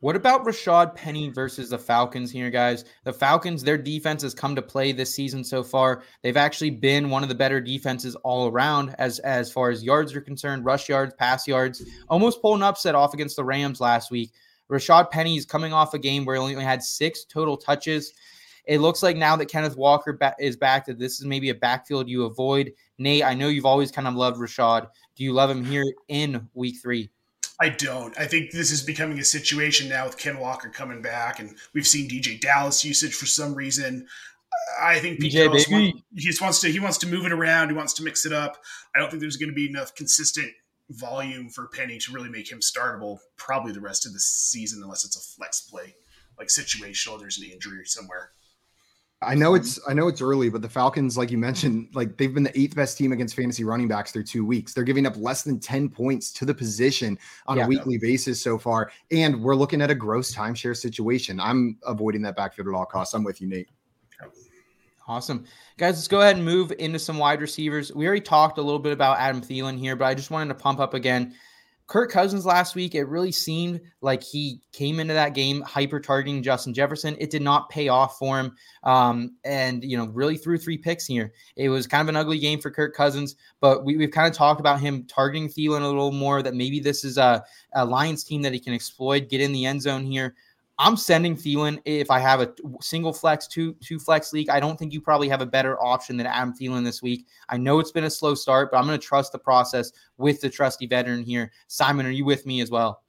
What about Rashad Penny versus the Falcons here, guys? The Falcons, their defense has come to play this season so far. They've actually been one of the better defenses all around as as far as yards are concerned, rush yards, pass yards. Almost pulled an upset off against the Rams last week. Rashad Penny is coming off a game where he only had six total touches. It looks like now that Kenneth Walker is back, that this is maybe a backfield you avoid. Nate, I know you've always kind of loved Rashad. Do you love him here in week three? I don't. I think this is becoming a situation now with Ken Walker coming back, and we've seen DeeJay Dallas usage for some reason. I think DJ want, he just wants to he wants to move it around. He wants to mix it up. I don't think there's going to be enough consistent volume for Penny to really make him startable. Probably the rest of the season, unless it's a flex play, like situational. There's an injury somewhere. I know mm-hmm. it's I know it's early, but the Falcons, like you mentioned, like they've been the eighth best team against fantasy running backs through two weeks. They're giving up less than 10 points to the position on yeah, a weekly basis so far. And we're looking at a gross timeshare situation. I'm avoiding that backfield at all costs. I'm with you, Nate. Awesome. Guys, let's go ahead and move into some wide receivers. We already talked a little bit about Adam Thielen here, but I just wanted to pump up again. Kirk Cousins last week, it really seemed like he came into that game hyper targeting Justin Jefferson. It did not pay off for him. Um, and, you know, really threw three picks here. It was kind of an ugly game for Kirk Cousins, but we, have kind of talked about him targeting Thielen a little more, that maybe this is a, a Lions team that he can exploit, get in the end zone here. I'm sending Thielen if I have a single flex, two two flex league. I don't think you probably have a better option than Adam Thielen this week. I know it's been a slow start, but I'm going to trust the process with the trusty veteran here. Simon, are you with me as well?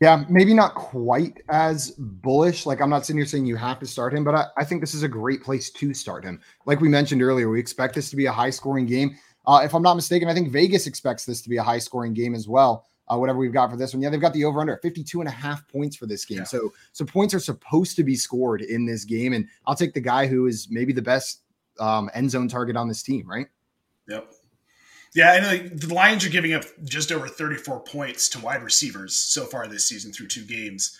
Yeah, maybe not quite as bullish. Like I'm not sitting here saying you have to start him, but I, I think this is a great place to start him. Like we mentioned earlier, we expect this to be a high scoring game. Uh, if I'm not mistaken, I think Vegas expects this to be a high scoring game as well uh, whatever we've got for this one. Yeah, they've got the over under 52 and a half points for this game. Yeah. So, so points are supposed to be scored in this game. And I'll take the guy who is maybe the best um, end zone target on this team, right? Yep. Yeah, and like, the Lions are giving up just over 34 points to wide receivers so far this season through two games.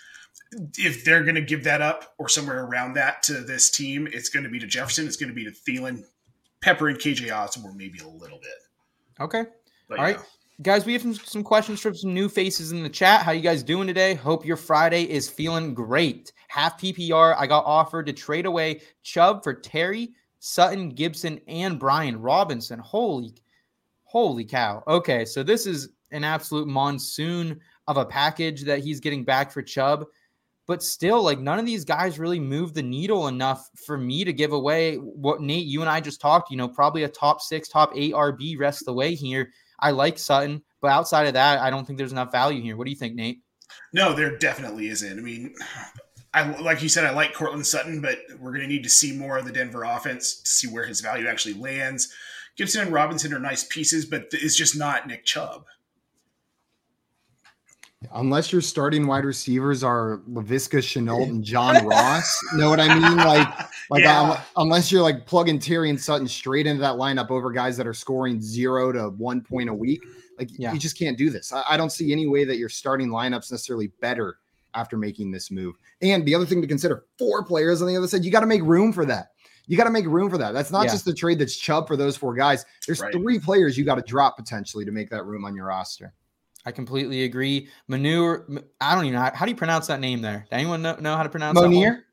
If they're going to give that up or somewhere around that to this team, it's going to be to Jefferson. It's going to be to Thielen, Pepper, and KJ Osborn, maybe a little bit. Okay. But, All right. Know guys we have some questions from some new faces in the chat. How you guys doing today? Hope your friday is feeling great. Half ppr i got offered to trade away chubb for terry sutton gibson and brian robinson. Holy holy cow. Okay so this is an absolute monsoon of a package that he's getting back for chubb. But still like none of these guys really move the needle enough for me to give away what nate you and i just talked you know probably a top six top eight rb rest the way here I like Sutton, but outside of that, I don't think there's enough value here. What do you think, Nate? No, there definitely isn't. I mean, I like you said, I like Courtland Sutton, but we're going to need to see more of the Denver offense to see where his value actually lands. Gibson and Robinson are nice pieces, but it's just not Nick Chubb. Unless your starting wide receivers are Laviska Shenault and John Ross, know what I mean? Like, like Yeah. um, unless you're like plugging Terry and Sutton straight into that lineup over guys that are scoring zero to one point a week, like Yeah. you just can't do this. I, I don't see any way that your starting lineups necessarily better after making this move. And the other thing to consider: four players on the other side. You got to make room for that. You got to make room for that. That's not Yeah. just the trade that's Chubb for those four guys. There's Right. three players you got to drop potentially to make that room on your roster. I completely agree. Manure, I don't even know how, how do you pronounce that name there. Does anyone know, know how to pronounce that one? Monier.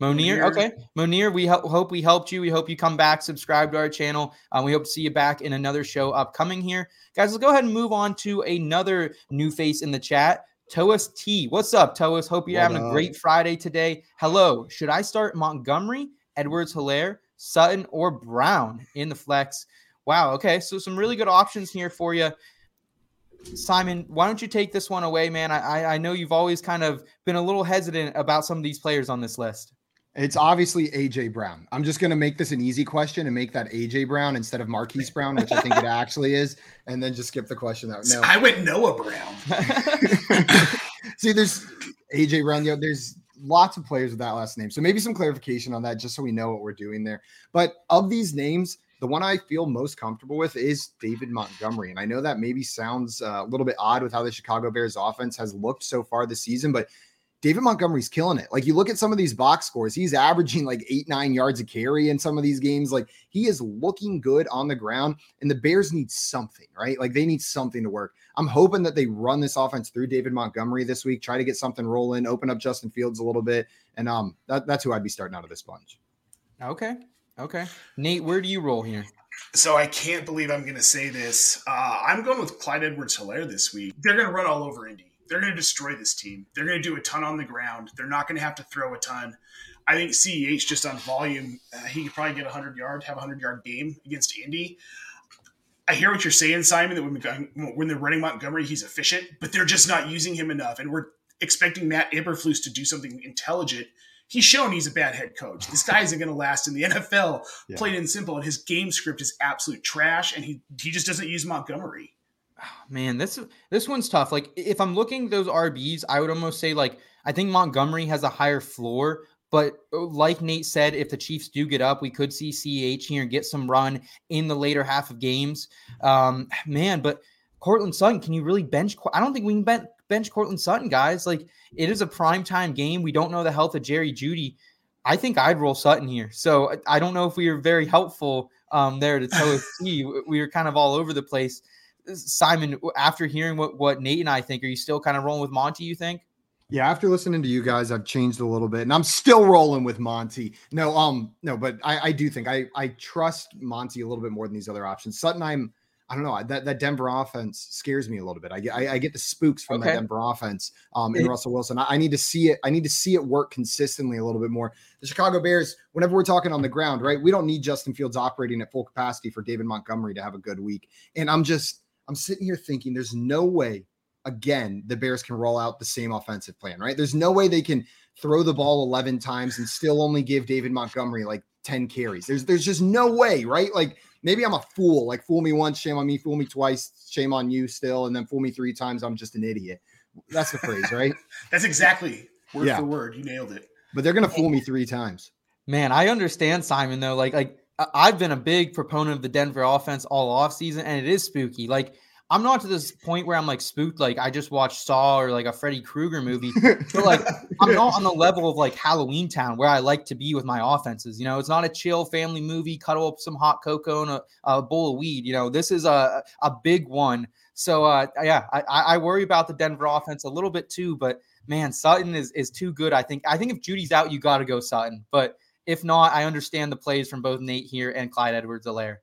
Monier. Monier. Okay. Monier, we ho- hope we helped you. We hope you come back, subscribe to our channel. Um, we hope to see you back in another show upcoming here. Guys, let's go ahead and move on to another new face in the chat. Toas T. What's up, Toas? Hope you're What having a great Friday today. Hello. Should I start Montgomery, Edwards Helaire, Sutton, or Brown in the flex? Wow. Okay. So some really good options here for you. Simon, why don't you take this one away, man? I, I I know you've always kind of been a little hesitant about some of these players on this list. It's obviously AJ Brown. I'm just going to make this an easy question and make that AJ Brown instead of Marquise Brown, which I think it actually is, and then just skip the question out. No, I went Noah Brown. see, there's AJ Brown. You know, there's lots of players with that last name, so maybe some clarification on that, just so we know what we're doing there. But of these names, the one I feel most comfortable with is David Montgomery, and I know that maybe sounds uh, a little bit odd with how the Chicago Bears offense has looked so far this season, but David Montgomery's killing it. Like you look at some of these box scores, he's averaging like eight, nine yards a carry in some of these games. Like he is looking good on the ground, and the Bears need something, right? Like they need something to work. I'm hoping that they run this offense through David Montgomery this week, try to get something rolling, open up Justin Fields a little bit. And um that, that's who I'd be starting out of this bunch. Okay. Okay. Nate, where do you roll here? So I can't believe I'm going to say this. Uh, I'm going with Clyde Edwards Helaire this week. They're going to run all over Indy. They're going to destroy this team. They're going to do a ton on the ground. They're not going to have to throw a ton. I think CEH just on volume, uh, he could probably get hundred yard, have a hundred yard game against Indy. I hear what you're saying, Simon. That when, when they're running Montgomery, he's efficient, but they're just not using him enough, and we're expecting Matt Eberflus to do something intelligent. He's shown he's a bad head coach. This guy isn't going to last in the NFL. Yeah. Plain and simple, and his game script is absolute trash, and he he just doesn't use Montgomery. Man, this this one's tough. Like if I'm looking at those RBs, I would almost say like I think Montgomery has a higher floor, but uh, like Nate said, if the Chiefs do get up, we could see CH here and get some run in the later half of games. Um, man, but Courtland Sutton, can you really bench? I don't think we can ben- bench Courtland Sutton, guys. Like it is a prime time game. We don't know the health of Jerry Jeudy. I think I'd roll Sutton here. So I- I don't know if we were very helpful um, there to tell T. We were kind of all over the place. Simon, after hearing what, what Nate and I think, are you still kind of rolling with Monty, you think? Yeah, after listening to you guys, I've changed a little bit, and I'm still rolling with Monty. No, um, no, but I, I do think I I trust Monty a little bit more than these other options. Sutton, I'm I don't know that that Denver offense scares me a little bit. I get I, I get the spooks from Okay. that Denver offense. Um, in Russell Wilson, I, I need to see it. I need to see it work consistently a little bit more. The Chicago Bears, whenever we're talking on the ground, right? We don't need Justin Fields operating at full capacity for David Montgomery to have a good week. And I'm just I'm sitting here thinking, there's no way again, the Bears can roll out the same offensive plan, right? There's no way they can throw the ball 11 times and still only give David Montgomery like 10 carries. There's there's just no way, right? Like maybe I'm a fool. Like fool me once, shame on me, fool me twice, shame on you still, and then fool me three times, I'm just an idiot. That's the phrase, right? That's exactly word Yeah. for word. You nailed it. But they're gonna fool me three times. Man, I understand Simon though. Like, like I- I've been a big proponent of the Denver offense all off season, and it is spooky. Like, I'm not to this point where I'm like spooked. Like, I just watched Saw or like a Freddy Krueger movie. But like, I'm not on the level of like Halloween Town where I like to be with my offenses. You know, it's not a chill family movie, cuddle up some hot cocoa and a, a bowl of weed. You know, this is a a big one. So uh, yeah, I, I worry about the Denver offense a little bit too. But man, Sutton is is too good. I think. I think if Jeudy's out, you got to go Sutton. But if not, I understand the plays from both Nate here and Clyde Edwards-Helaire.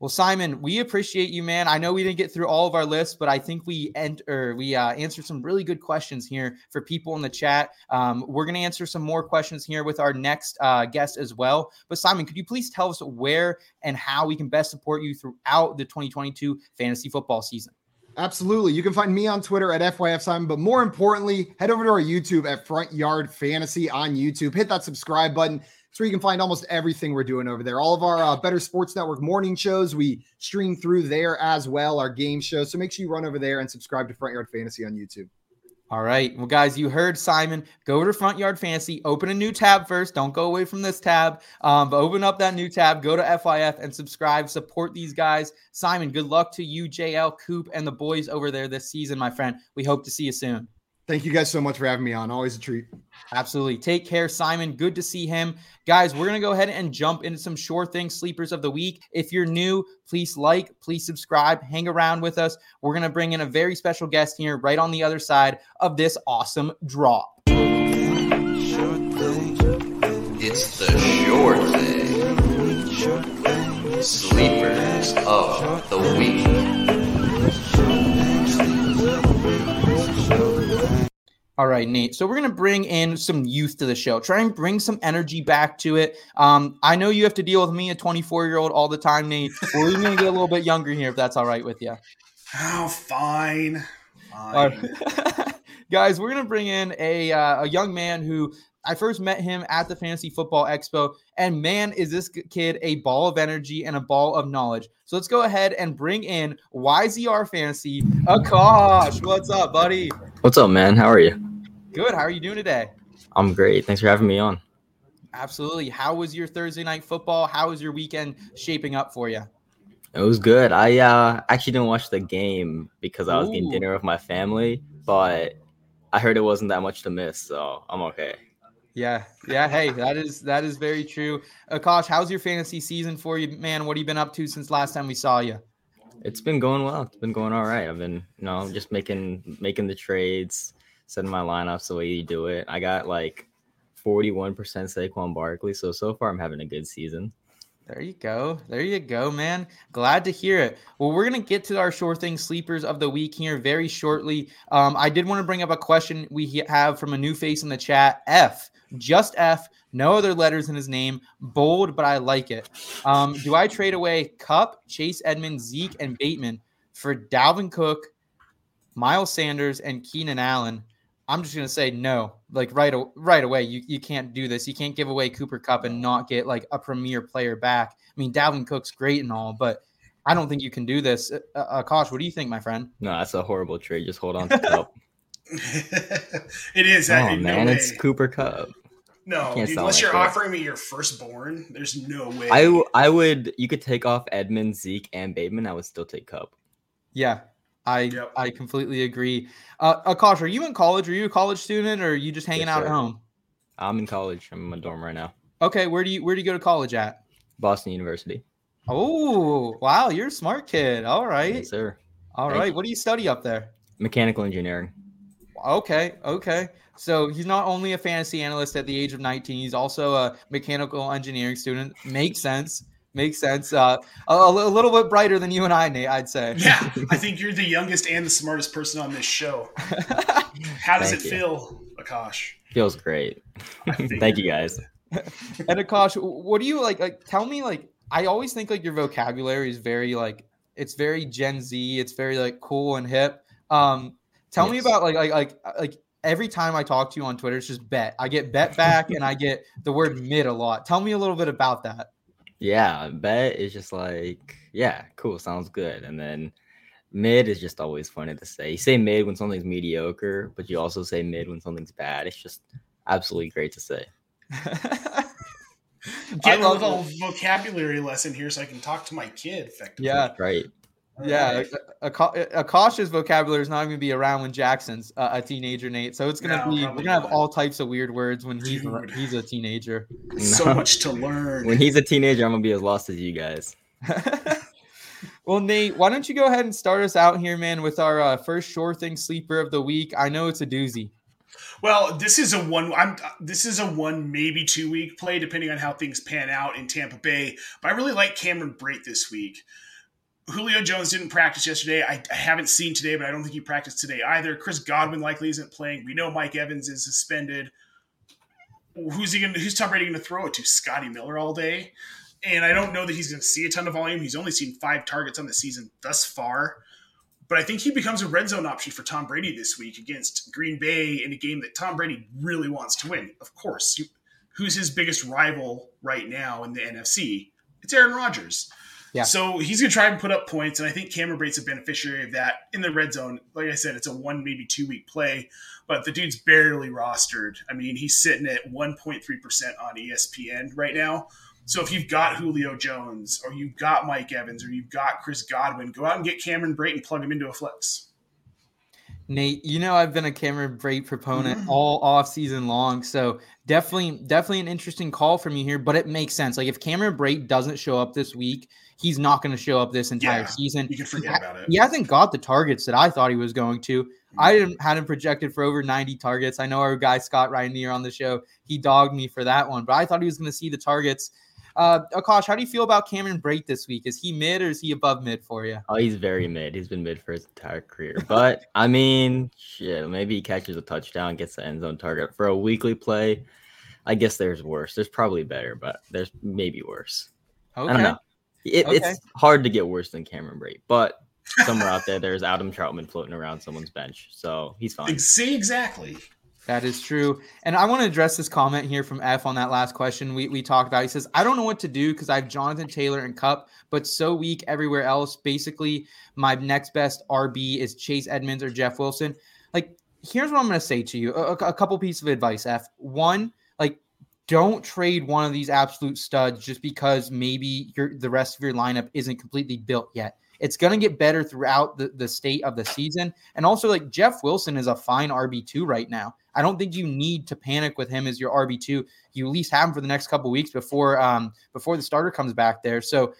Well, Simon, we appreciate you, man. I know we didn't get through all of our lists, but I think we enter we uh, answered some really good questions here for people in the chat. Um, we're going to answer some more questions here with our next uh, guest as well. But Simon, could you please tell us where and how we can best support you throughout the 2022 fantasy football season? Absolutely. You can find me on Twitter at FYF Simon, but more importantly, head over to our YouTube at Front Yard Fantasy on YouTube. Hit that subscribe button. So you can find almost everything we're doing over there. All of our uh, Better Sports Network morning shows, we stream through there as well, our game shows. So make sure you run over there and subscribe to Front Yard Fantasy on YouTube. All right. Well, guys, you heard Simon. Go to Front Yard Fantasy. Open a new tab first. Don't go away from this tab. Um, but open up that new tab. Go to FYF and subscribe. Support these guys. Simon, good luck to you, JL, Coop, and the boys over there this season, my friend. We hope to see you soon. Thank you guys so much for having me on. Always a treat. Absolutely. Take care, Simon. Good to see him. Guys, we're going to go ahead and jump into some sure thing sleepers of the week. If you're new, please like, please subscribe, hang around with us. We're going to bring in a very special guest here right on the other side of this awesome draw. It's the sure thing. Sleepers of the week. All right, Nate. So we're gonna bring in some youth to the show. Try and bring some energy back to it. Um, I know you have to deal with me, a 24 year old, all the time, Nate. We're even gonna get a little bit younger here, if that's all right with you. Oh, fine. Fine. All right. Guys, we're gonna bring in a uh, a young man who I first met him at the Fantasy Football Expo, and man, is this kid a ball of energy and a ball of knowledge. So let's go ahead and bring in YZR Fantasy Akash. What's up, buddy? What's up, man? How are you? Good. How are you doing today? I'm great. Thanks for having me on. Absolutely. How was your Thursday night football? How was your weekend shaping up for you? It was good. I uh, actually didn't watch the game because I was getting dinner with my family, but I heard it wasn't that much to miss, so I'm okay. Yeah, yeah. Hey, that is that is very true. Akash, how's your fantasy season for you, man? What have you been up to since last time we saw you? It's been going well. It's been going all right. I've been, you know, just making making the trades, setting my lineups the way you do it. I got like 41% Saquon Barkley, so so far I'm having a good season. There you go. There you go, man. Glad to hear it. Well, we're gonna get to our sure thing sleepers of the week here very shortly. Um, I did want to bring up a question we have from a new face in the chat. F, just F, no other letters in his name. Bold, but I like it. Um, do I trade away Kupp, Chase Edmonds, Zeke, and Bateman for Dalvin Cook, Miles Sanders, and Keenan Allen? I'm just gonna say no. Like right, right away, you, you can't do this. You can't give away Cooper Kupp and not get like a premier player back. I mean, Dalvin Cook's great and all, but I don't think you can do this. Uh, uh, Kosh, what do you think, my friend? No, that's a horrible trade. Just hold on to Kupp. it is. oh I, no man, way. it's Cooper Kupp. no, dude, unless like you're that. offering me your firstborn, there's no way. I w- I would you could take off Edmund, Zeke, and Bateman. I would still take Kupp. Yeah, I Yep. I completely agree. Uh, Akash, are you in college? Are you a college student, or are you just hanging Yes, out at home? I'm in college. I'm in my dorm right now. Okay, where do you where do you go to college at? Boston University. Oh, wow, you're a smart kid. All right, Yes, sir. all Thank right. you. What do you study up there? Mechanical engineering. Okay, okay. So he's not only a fantasy analyst at the age of 19, he's also a mechanical engineering student. Makes sense. Makes sense. Uh, a, a little bit brighter than you and I, Nate, I'd say. yeah, I think you're the youngest and the smartest person on this show. How does Thank it you. feel, Akash? Feels great. Thank you guys. and Akash, what do you like? Like, tell me, like, I always think like your vocabulary is very like it's very Gen Z. It's very like cool and hip. Um, tell me about like like like like every time I talk to you on Twitter, it's just bet. I get bet back, and I get the word mid a lot. Tell me a little bit about that. Yeah, bet is just like, yeah, cool, sounds good. And then mid is just always funny to say. You say mid when something's mediocre, but you also say mid when something's bad. It's just absolutely great to say. Get a love little vocabulary lesson here so I can talk to my kid effectively. Yeah, Right. Yeah. Alright. A, a, a cautious vocabulary is not going to be around when Jackson's uh, a teenager, Nate. So it's going to No, be we're going to have all types of weird words when he's a, Dude. he's a teenager. So No. much to learn. When he's a teenager, I'm gonna be as lost as you guys. well, Nate, why don't you go ahead and start us out here, man, with our uh, first sure thing sleeper of the week? I know it's a doozy. Well, this is a one. I'm. This is a one, maybe two week play, depending on how things pan out in Tampa Bay. But I really like Cameron Brate this week. Julio Jones didn't practice yesterday. I, I haven't seen today, but I don't think he practiced today either. Chris Godwin likely isn't playing. We know Mike Evans is suspended. Who's he going? Who's Tom Brady going to throw it to? Scotty Miller all day. And I don't know that he's going to see a ton of volume. He's only seen five targets on the season thus far. but I think he becomes a red zone option for Tom Brady this week against Green Bay in a game that Tom Brady really wants to win. Of course, who's his biggest rival right now in the NFC? It's Aaron Rodgers. Yeah. So he's going to try and put up points, and I think Cameron Brate's a beneficiary of that in the red zone. Like I said, it's a one maybe two week play, but the dude's barely rostered. I mean, he's sitting at 1.3 percent on ESPN right now. So if you've got Julio Jones, or you've got Mike Evans, or you've got Chris Godwin, go out and get Cameron Brate and plug him into a flex. Nate, you know I've been a Cameron Brate proponent mm. all off season long, so definitely, definitely an interesting call from you here. But it makes sense. Like if Cameron Brate doesn't show up this week, he's not going to show up this entire Yeah, season. You can forget He- about it. He hasn't got the targets that I thought he was going to. Mm-hmm. I didn't had him projected for over 90 targets. I know our guy Scott Ryanier on the show, he dogged me for that one, but I thought he was going to see the targets. Uh, Akash, how do you feel about Cameron Brate this week? Is he mid or is he above mid for you? Oh, he's very mid. He's been mid for his entire career. But I mean, shit, maybe he catches a touchdown, gets the end zone target for a weekly play. I guess there's worse. There's probably better, but there's maybe worse. Okay. I don't know. It, Okay. It's hard to get worse than Cameron Brate, but somewhere out there, there's Adam Trautman floating around someone's bench, so he's fine. See exactly. That is true. And I want to address this comment here from F on that last question we, we talked about. He says, I don't know what to do because I have Jonathan Taylor and Kupp, but so weak everywhere else. Basically, my next best RB is Chase Edmonds or Jeff Wilson. Like, here's what I'm going to say to you a, a couple pieces of advice, F. One, like, don't trade one of these absolute studs just because maybe your the rest of your lineup isn't completely built yet. It's going to get better throughout the, the state of the season. And also, like Jeff Wilson is a fine RB2 right now. I don't think you need to panic with him as your RB2. You at least have him for the next couple weeks before um before the starter comes back there. So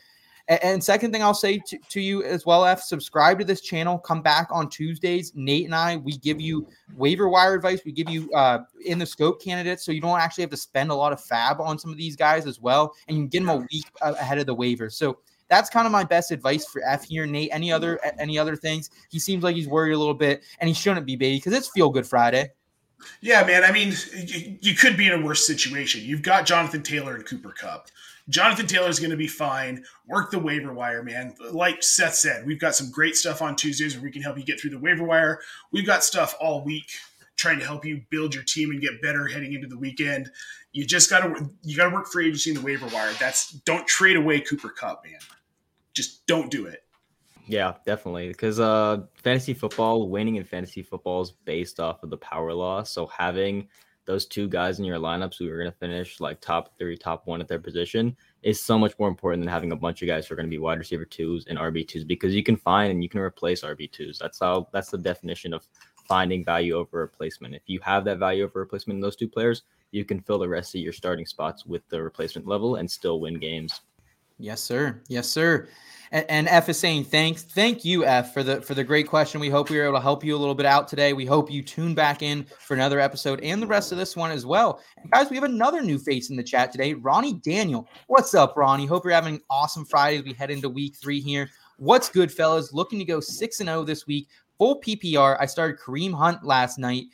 and, and second thing I'll say to, to you as well, F, subscribe to this channel. Come back on Tuesdays. Nate and I, we give you waiver wire advice. We give you uh, in the scope candidates, so you don't actually have to spend a lot of fab on some of these guys as well, and you can get them a week ahead of the waiver. So that's kind of my best advice for F here, Nate. Any other any other things? He seems like he's worried a little bit, and he shouldn't be, baby, because it's Feel Good Friday. Yeah, man. I mean, you, you could be in a worse situation. You've got Jonathan Taylor and Cooper Kupp. Jonathan Taylor's going to be fine. Work the waiver wire, man. Like Seth said, we've got some great stuff on Tuesdays where we can help you get through the waiver wire. We've got stuff all week trying to help you build your team and get better heading into the weekend. You just got to you got to work for agency in the waiver wire. That's don't trade away Cooper Kupp, man. Just don't do it. Yeah, definitely. Because uh, fantasy football, winning in fantasy football is based off of the power law. So having those two guys in your lineups who are going to finish like top three, top one at their position is so much more important than having a bunch of guys who are going to be wide receiver twos and RB twos because you can find and you can replace RB twos. That's how that's the definition of finding value over replacement. If you have that value over replacement in those two players, you can fill the rest of your starting spots with the replacement level and still win games. Yes, sir. Yes, sir. And, and F is saying thanks, thank you, F, for the for the great question. We hope we were able to help you a little bit out today. We hope you tune back in for another episode and the rest of this one as well. And guys, we have another new face in the chat today, Ronnie Daniel. What's up, Ronnie? Hope you're having an awesome Friday as we head into week three here. What's good, fellas? Looking to go six and zero this week, full PPR. I started Kareem Hunt last night.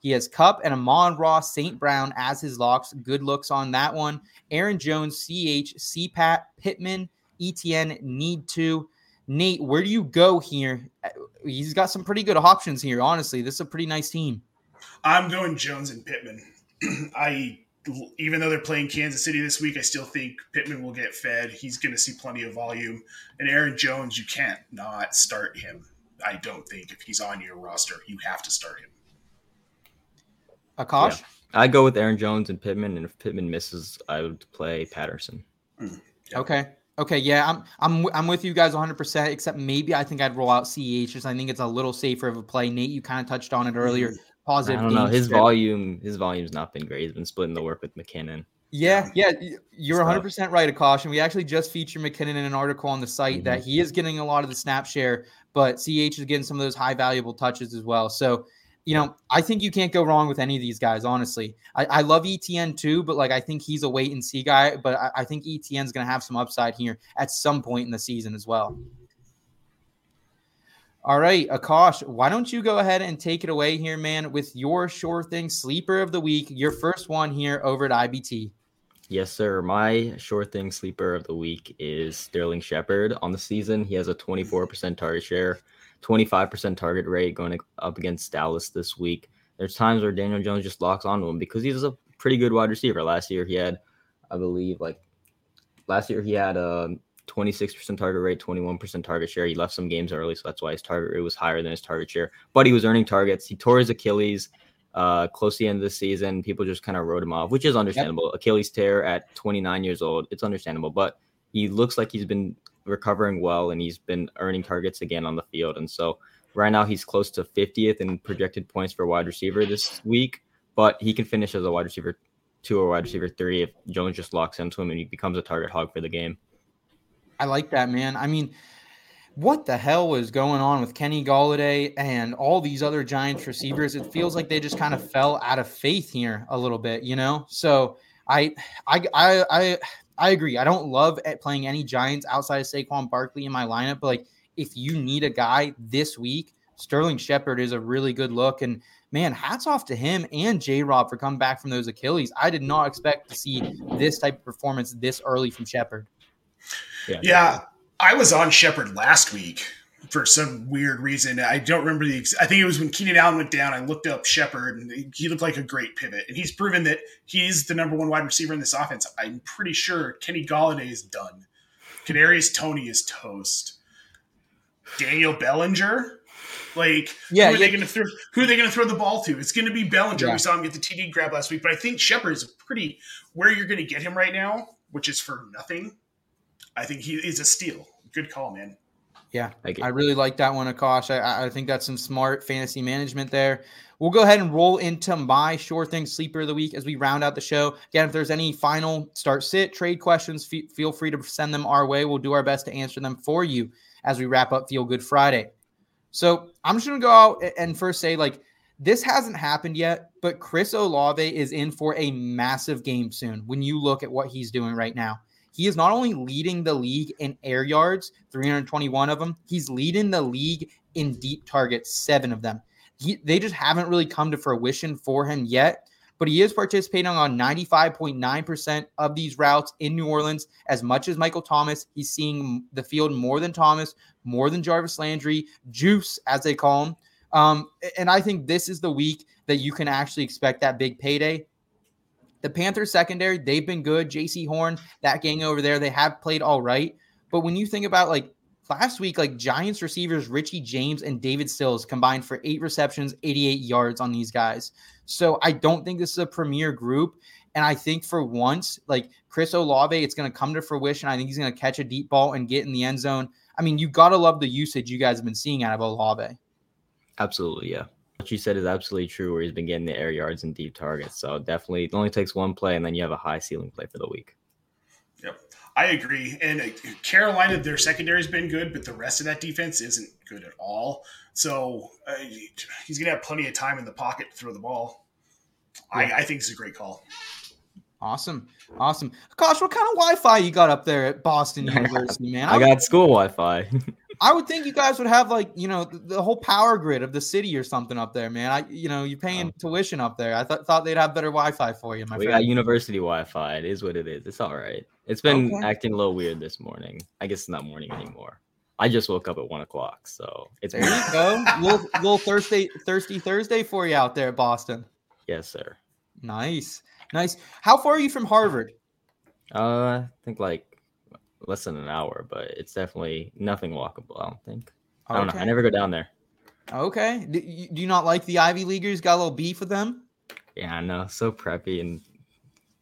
He has Kupp and Amon-Ra St. Brown as his locks. Good looks on that one. Aaron Jones, CH, CPAT, Pittman, ETN, need to. Nate, where do you go here? Uh, He's got some pretty good options here, honestly. This is a pretty nice team. I'm going Jones and Pittman. I even though they're playing Kansas City this week, I still think Pittman will get fed. He's going to see plenty of volume. And Aaron Jones, you can't not start him. I don't think if he's on your roster, you have to start him. Akash? I go with Aaron Jones and Pittman, and if Pittman misses, I would play Patterson. Okay. Okay. Yeah, I'm I'm I'm with you guys 100. percent Except maybe I think I'd roll out CH because I think it's a little safer of a play. Nate, you kind of touched on it earlier. Positive. I don't know. His script. volume, his volume's not been great. He's been splitting the work with McKinnon. Yeah, yeah, you're Stuff. 100% right, Akash. And we actually just featured McKinnon in an article on the site that Mm-hmm. he is getting a lot of the snap share, but CH is getting some of those high valuable touches as well. So, you know, I think you can't go wrong with any of these guys, honestly. I, I love ETN too, but like I think he's a wait and see guy, but I, I think ETN's going to have some upside here at some point in the season as well. All right, Akash, why don't you go ahead and take it away here, man, with your sure thing sleeper of the week, your first one here over at IBT. Yes, sir. My sure thing sleeper of the week is Sterling Shepard. On the season, he has a 24% target share. 25% target rate going up against Dallas this week. There's times where Daniel Jones just locks onto him because he's a pretty good wide receiver. Last year he had, I believe, like last year he had a 26% target rate, 21% target share. He left some games early, so that's why his target rate was higher than his target share. But he was earning targets. He tore his Achilles uh, close to the end of the season. People just kind of wrote him off, which is understandable. Yep. Achilles tear at 29 years old, it's understandable. But he looks like he's been recovering well and he's been earning targets again on the field. And so right now he's close to 50th in projected points for wide receiver this week, but he can finish as a wide receiver two or wide receiver three if Jones just locks into him and he becomes a target hog for the game. I like that, man. I mean, what the hell was going on with Kenny Golladay and all these other Giants receivers? It feels like they just kind of fell out of faith here a little bit, you know. So I, I, I, I, I agree. I don't love playing any Giants outside of Saquon Barkley in my lineup, but like if you need a guy this week, Sterling Shepard is a really good look. And man, hats off to him and J Rob for coming back from those Achilles. I did not expect to see this type of performance this early from Shepard. Yeah, yeah I was on Shepard last week for some weird reason. I don't remember the. I think it was when Keenan Allen went down. I looked up Shepard, and he looked like a great pivot. And he's proven that he's the number one wide receiver in this offense. I'm pretty sure Kenny Golladay is done. Kadarius Toney is toast. Daniel Bellinger, like yeah, who are yeah. they going to throw? Who are they going to throw the ball to? It's going to be Bellinger. Yeah. We saw him get the TD grab last week, but I think Shepard is pretty where you're going to get him right now, which is for nothing I think he is a steal. Good call, man. Yeah, I really like that one, Akash. I, I think that's some smart fantasy management there. We'll go ahead and roll into my sure thing sleeper of the week as we round out the show. Again, if there's any final start sit trade questions, f- feel free to send them our way. We'll do our best to answer them for you as we wrap up Feel Good Friday. So I'm just gonna go out and first say like this hasn't happened yet, but Chris Olave is in for a massive game soon. When you look at what he's doing right now, he is not only leading the league in air yards, 321 of them, he's leading the league in deep targets, seven of them. He, they just haven't really come to fruition for him yet, but he is participating on 95.9% of these routes in New Orleans. As much as Michael Thomas, he's seeing the field more than Thomas, more than Jarvis Landry, Juice, as they call him. Um, and I think this is the week that you can actually expect that big payday. The Panthers secondary, they've been good. Jaycee Horn, that gang over there, they have played all right. But when you think about like last week, like Giants receivers Richie James and David Sills combined for eight receptions, 88 yards on these guys. So I don't think this is a premier group. And I think for once, like Chris Olave, it's going to come to fruition. I think he's going to catch a deep ball and get in the end zone. I mean, you got to love the usage you guys have been seeing out of Olave. Absolutely. Yeah what you said is absolutely true where he's been getting the air yards and deep targets. So definitely it only takes one play and then you have a high ceiling play for the week. Yep. I agree. And uh, Carolina, their secondary has been good, but the rest of that defense isn't good at all. So uh, he's going to have plenty of time in the pocket to throw the ball. Yeah. I, I think it's a great call. Awesome. Awesome. Gosh, what kind of Wi Fi you got up there at Boston University, man? I, I got school Wi Fi. I would think you guys would have like you know the, the, whole power grid of the city or something up there, man. I you know you're paying oh. tuition up there. I th- thought they'd have better Wi-Fi for you. My we friend. got university Wi-Fi. It is what it is. It's all right. It's been okay. acting a little weird this morning. I guess it's not morning anymore. I just woke up at one o'clock, so it's there. You go, little, little Thursday, thirsty Thursday for you out there at Boston. Yes, sir. Nice, nice. How far are you from Harvard? Uh, I think like less than an hour, but it's definitely nothing walkable. I don't think. Okay. I don't know. I never go down there. Okay. Do you, do you not like the Ivy Leaguers? Got a little beef with them? Yeah, I know. So preppy and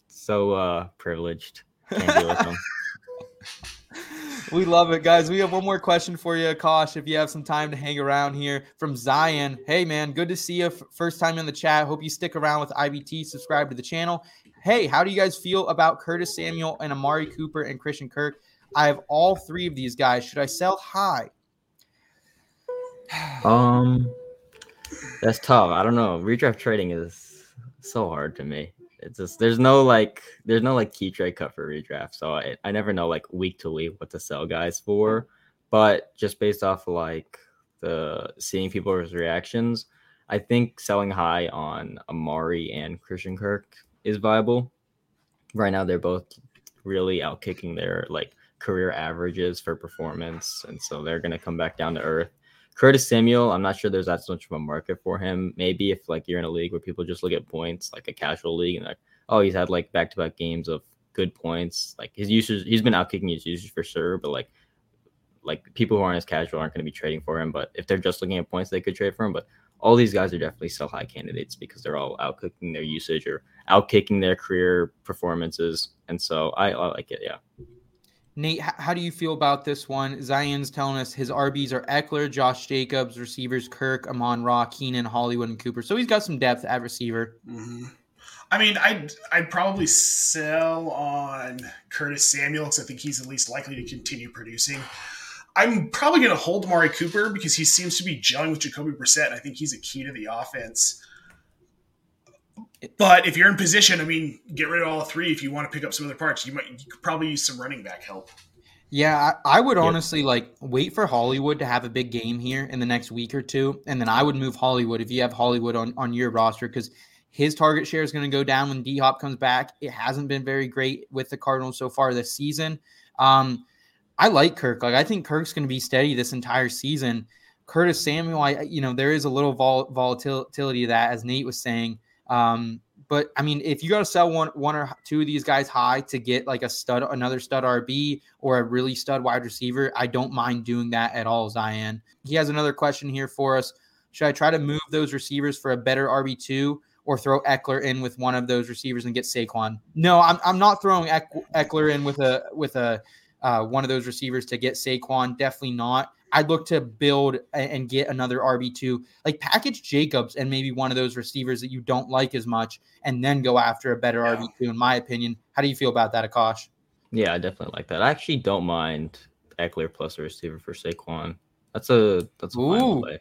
so uh privileged. Can't deal with them. we love it, guys. We have one more question for you, Akash. If you have some time to hang around here from Zion. Hey, man, good to see you. First time in the chat. Hope you stick around with IBT. Subscribe to the channel. Hey, how do you guys feel about Curtis Samuel and Amari Cooper and Christian Kirk? I have all three of these guys. Should I sell high? um, that's tough. I don't know. Redraft trading is so hard to me. It's just there's no like there's no like key trade cut for redraft, so I I never know like week to week what to sell guys for. But just based off like the seeing people's reactions, I think selling high on Amari and Christian Kirk is viable. Right now, they're both really out kicking their like career averages for performance, and so they're going to come back down to earth. Curtis Samuel, I'm not sure there's that much of a market for him. Maybe if like you're in a league where people just look at points, like a casual league, and like, oh, he's had like back to back games of good points. Like his usage, he's been outkicking his usage for sure, but like like people who aren't as casual aren't going to be trading for him. But if they're just looking at points, they could trade for him. But all these guys are definitely still high candidates because they're all outkicking their usage or outkicking their career performances. And so I, I like it. Yeah. Nate, how do you feel about this one? Zion's telling us his RBs are Ekeler, Josh Jacobs, receivers Kirk, Amon Ra, Keenan, Hollywood, and Cooper. So he's got some depth at receiver. Mm-hmm. I mean, I'd I'd probably sell on Curtis Samuel because I think he's at least likely to continue producing. I'm probably going to hold Mari Cooper because he seems to be gelling with Jacoby Brissett. And I think he's a key to the offense. But if you're in position, I mean, get rid of all three if you want to pick up some other parts. You might you could probably use some running back help. Yeah, I, I would honestly like wait for Hollywood to have a big game here in the next week or two, and then I would move Hollywood if you have Hollywood on on your roster because his target share is going to go down when D Hop comes back. It hasn't been very great with the Cardinals so far this season. Um, I like Kirk. Like I think Kirk's going to be steady this entire season. Curtis Samuel, I you know there is a little vol- volatility to that, as Nate was saying. Um, but I mean, if you got to sell one one or two of these guys high to get like a stud, another stud RB or a really stud wide receiver, I don't mind doing that at all. Zion. He has another question here for us. Should I try to move those receivers for a better RB two? Or throw Ekeler in with one of those receivers and get Saquon. No, I'm, I'm not throwing Ekeler in with a with a uh, one of those receivers to get Saquon. Definitely not. I'd look to build and get another RB2, like package Jacobs and maybe one of those receivers that you don't like as much, and then go after a better yeah. RB2, in my opinion. How do you feel about that, Akash? Yeah, I definitely like that. I actually don't mind Ekeler plus a receiver for Saquon. That's a that's a Ooh. play.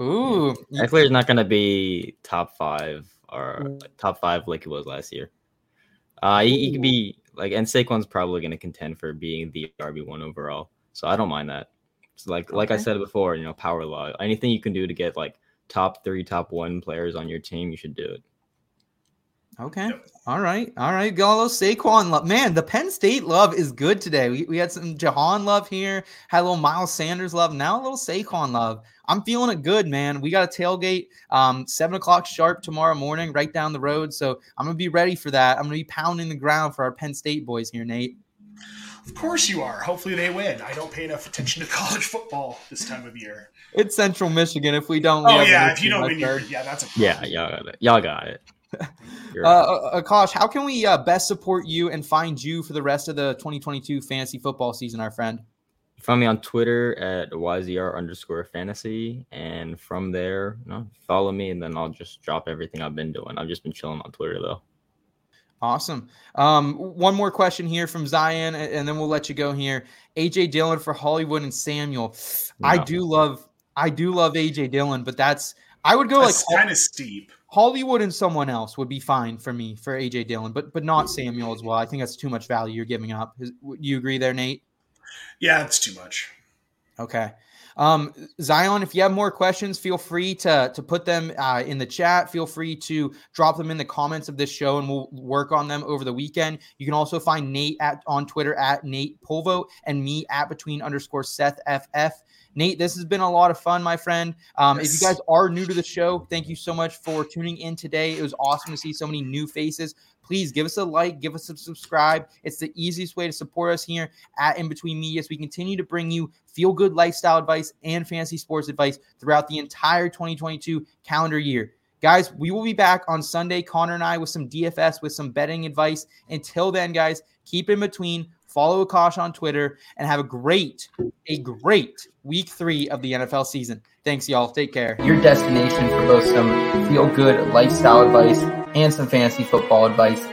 Ooh. Yeah. Is not going to be top five or like, top five like it was last year. Uh, he, he could be like, and Saquon's probably going to contend for being the RB one overall. So I don't mind that. So like okay. like I said before, you know, power law. Anything you can do to get like top three, top one players on your team, you should do it. Okay. Yep. All right. All right. Gallo Saquon love. Man, the Penn State love is good today. We, we had some Jahan love here, had a little Miles Sanders love, now a little Saquon love. I'm feeling it good, man. We got a tailgate, um, seven o'clock sharp tomorrow morning, right down the road. So I'm gonna be ready for that. I'm gonna be pounding the ground for our Penn State boys here, Nate. Of course you are. Hopefully they win. I don't pay enough attention to college football this time of year. It's Central Michigan. If we don't, oh yeah, if you don't win, yeah, that's a problem. yeah, y'all got it. Y'all got it. uh, uh, Akash, how can we uh, best support you and find you for the rest of the 2022 fantasy football season, our friend? Find me on Twitter at YZR underscore fantasy. And from there, you know, follow me and then I'll just drop everything I've been doing. I've just been chilling on Twitter though. Awesome. Um, one more question here from Zion, and then we'll let you go here. AJ Dillon for Hollywood and Samuel. No. I do love, I do love AJ Dillon, but that's I would go that's like kind of steep. Hollywood and someone else would be fine for me for AJ Dillon, but but not Samuel as well. I think that's too much value you're giving up. You agree there, Nate? Yeah, it's too much. Okay. Um, Zion, if you have more questions, feel free to to put them uh, in the chat. Feel free to drop them in the comments of this show, and we'll work on them over the weekend. You can also find Nate at on Twitter at Nate Polvo and me at between underscore Seth FF. Nate, this has been a lot of fun, my friend. Um, yes. If you guys are new to the show, thank you so much for tuning in today. It was awesome to see so many new faces. Please give us a like, give us a subscribe. It's the easiest way to support us here at In Between Media as we continue to bring you feel good lifestyle advice and fantasy sports advice throughout the entire 2022 calendar year. Guys, we will be back on Sunday, Connor and I, with some DFS, with some betting advice. Until then, guys, keep in between. Follow Akash on Twitter and have a great, a great week three of the NFL season. Thanks, y'all. Take care. Your destination for both some feel good lifestyle advice and some fantasy football advice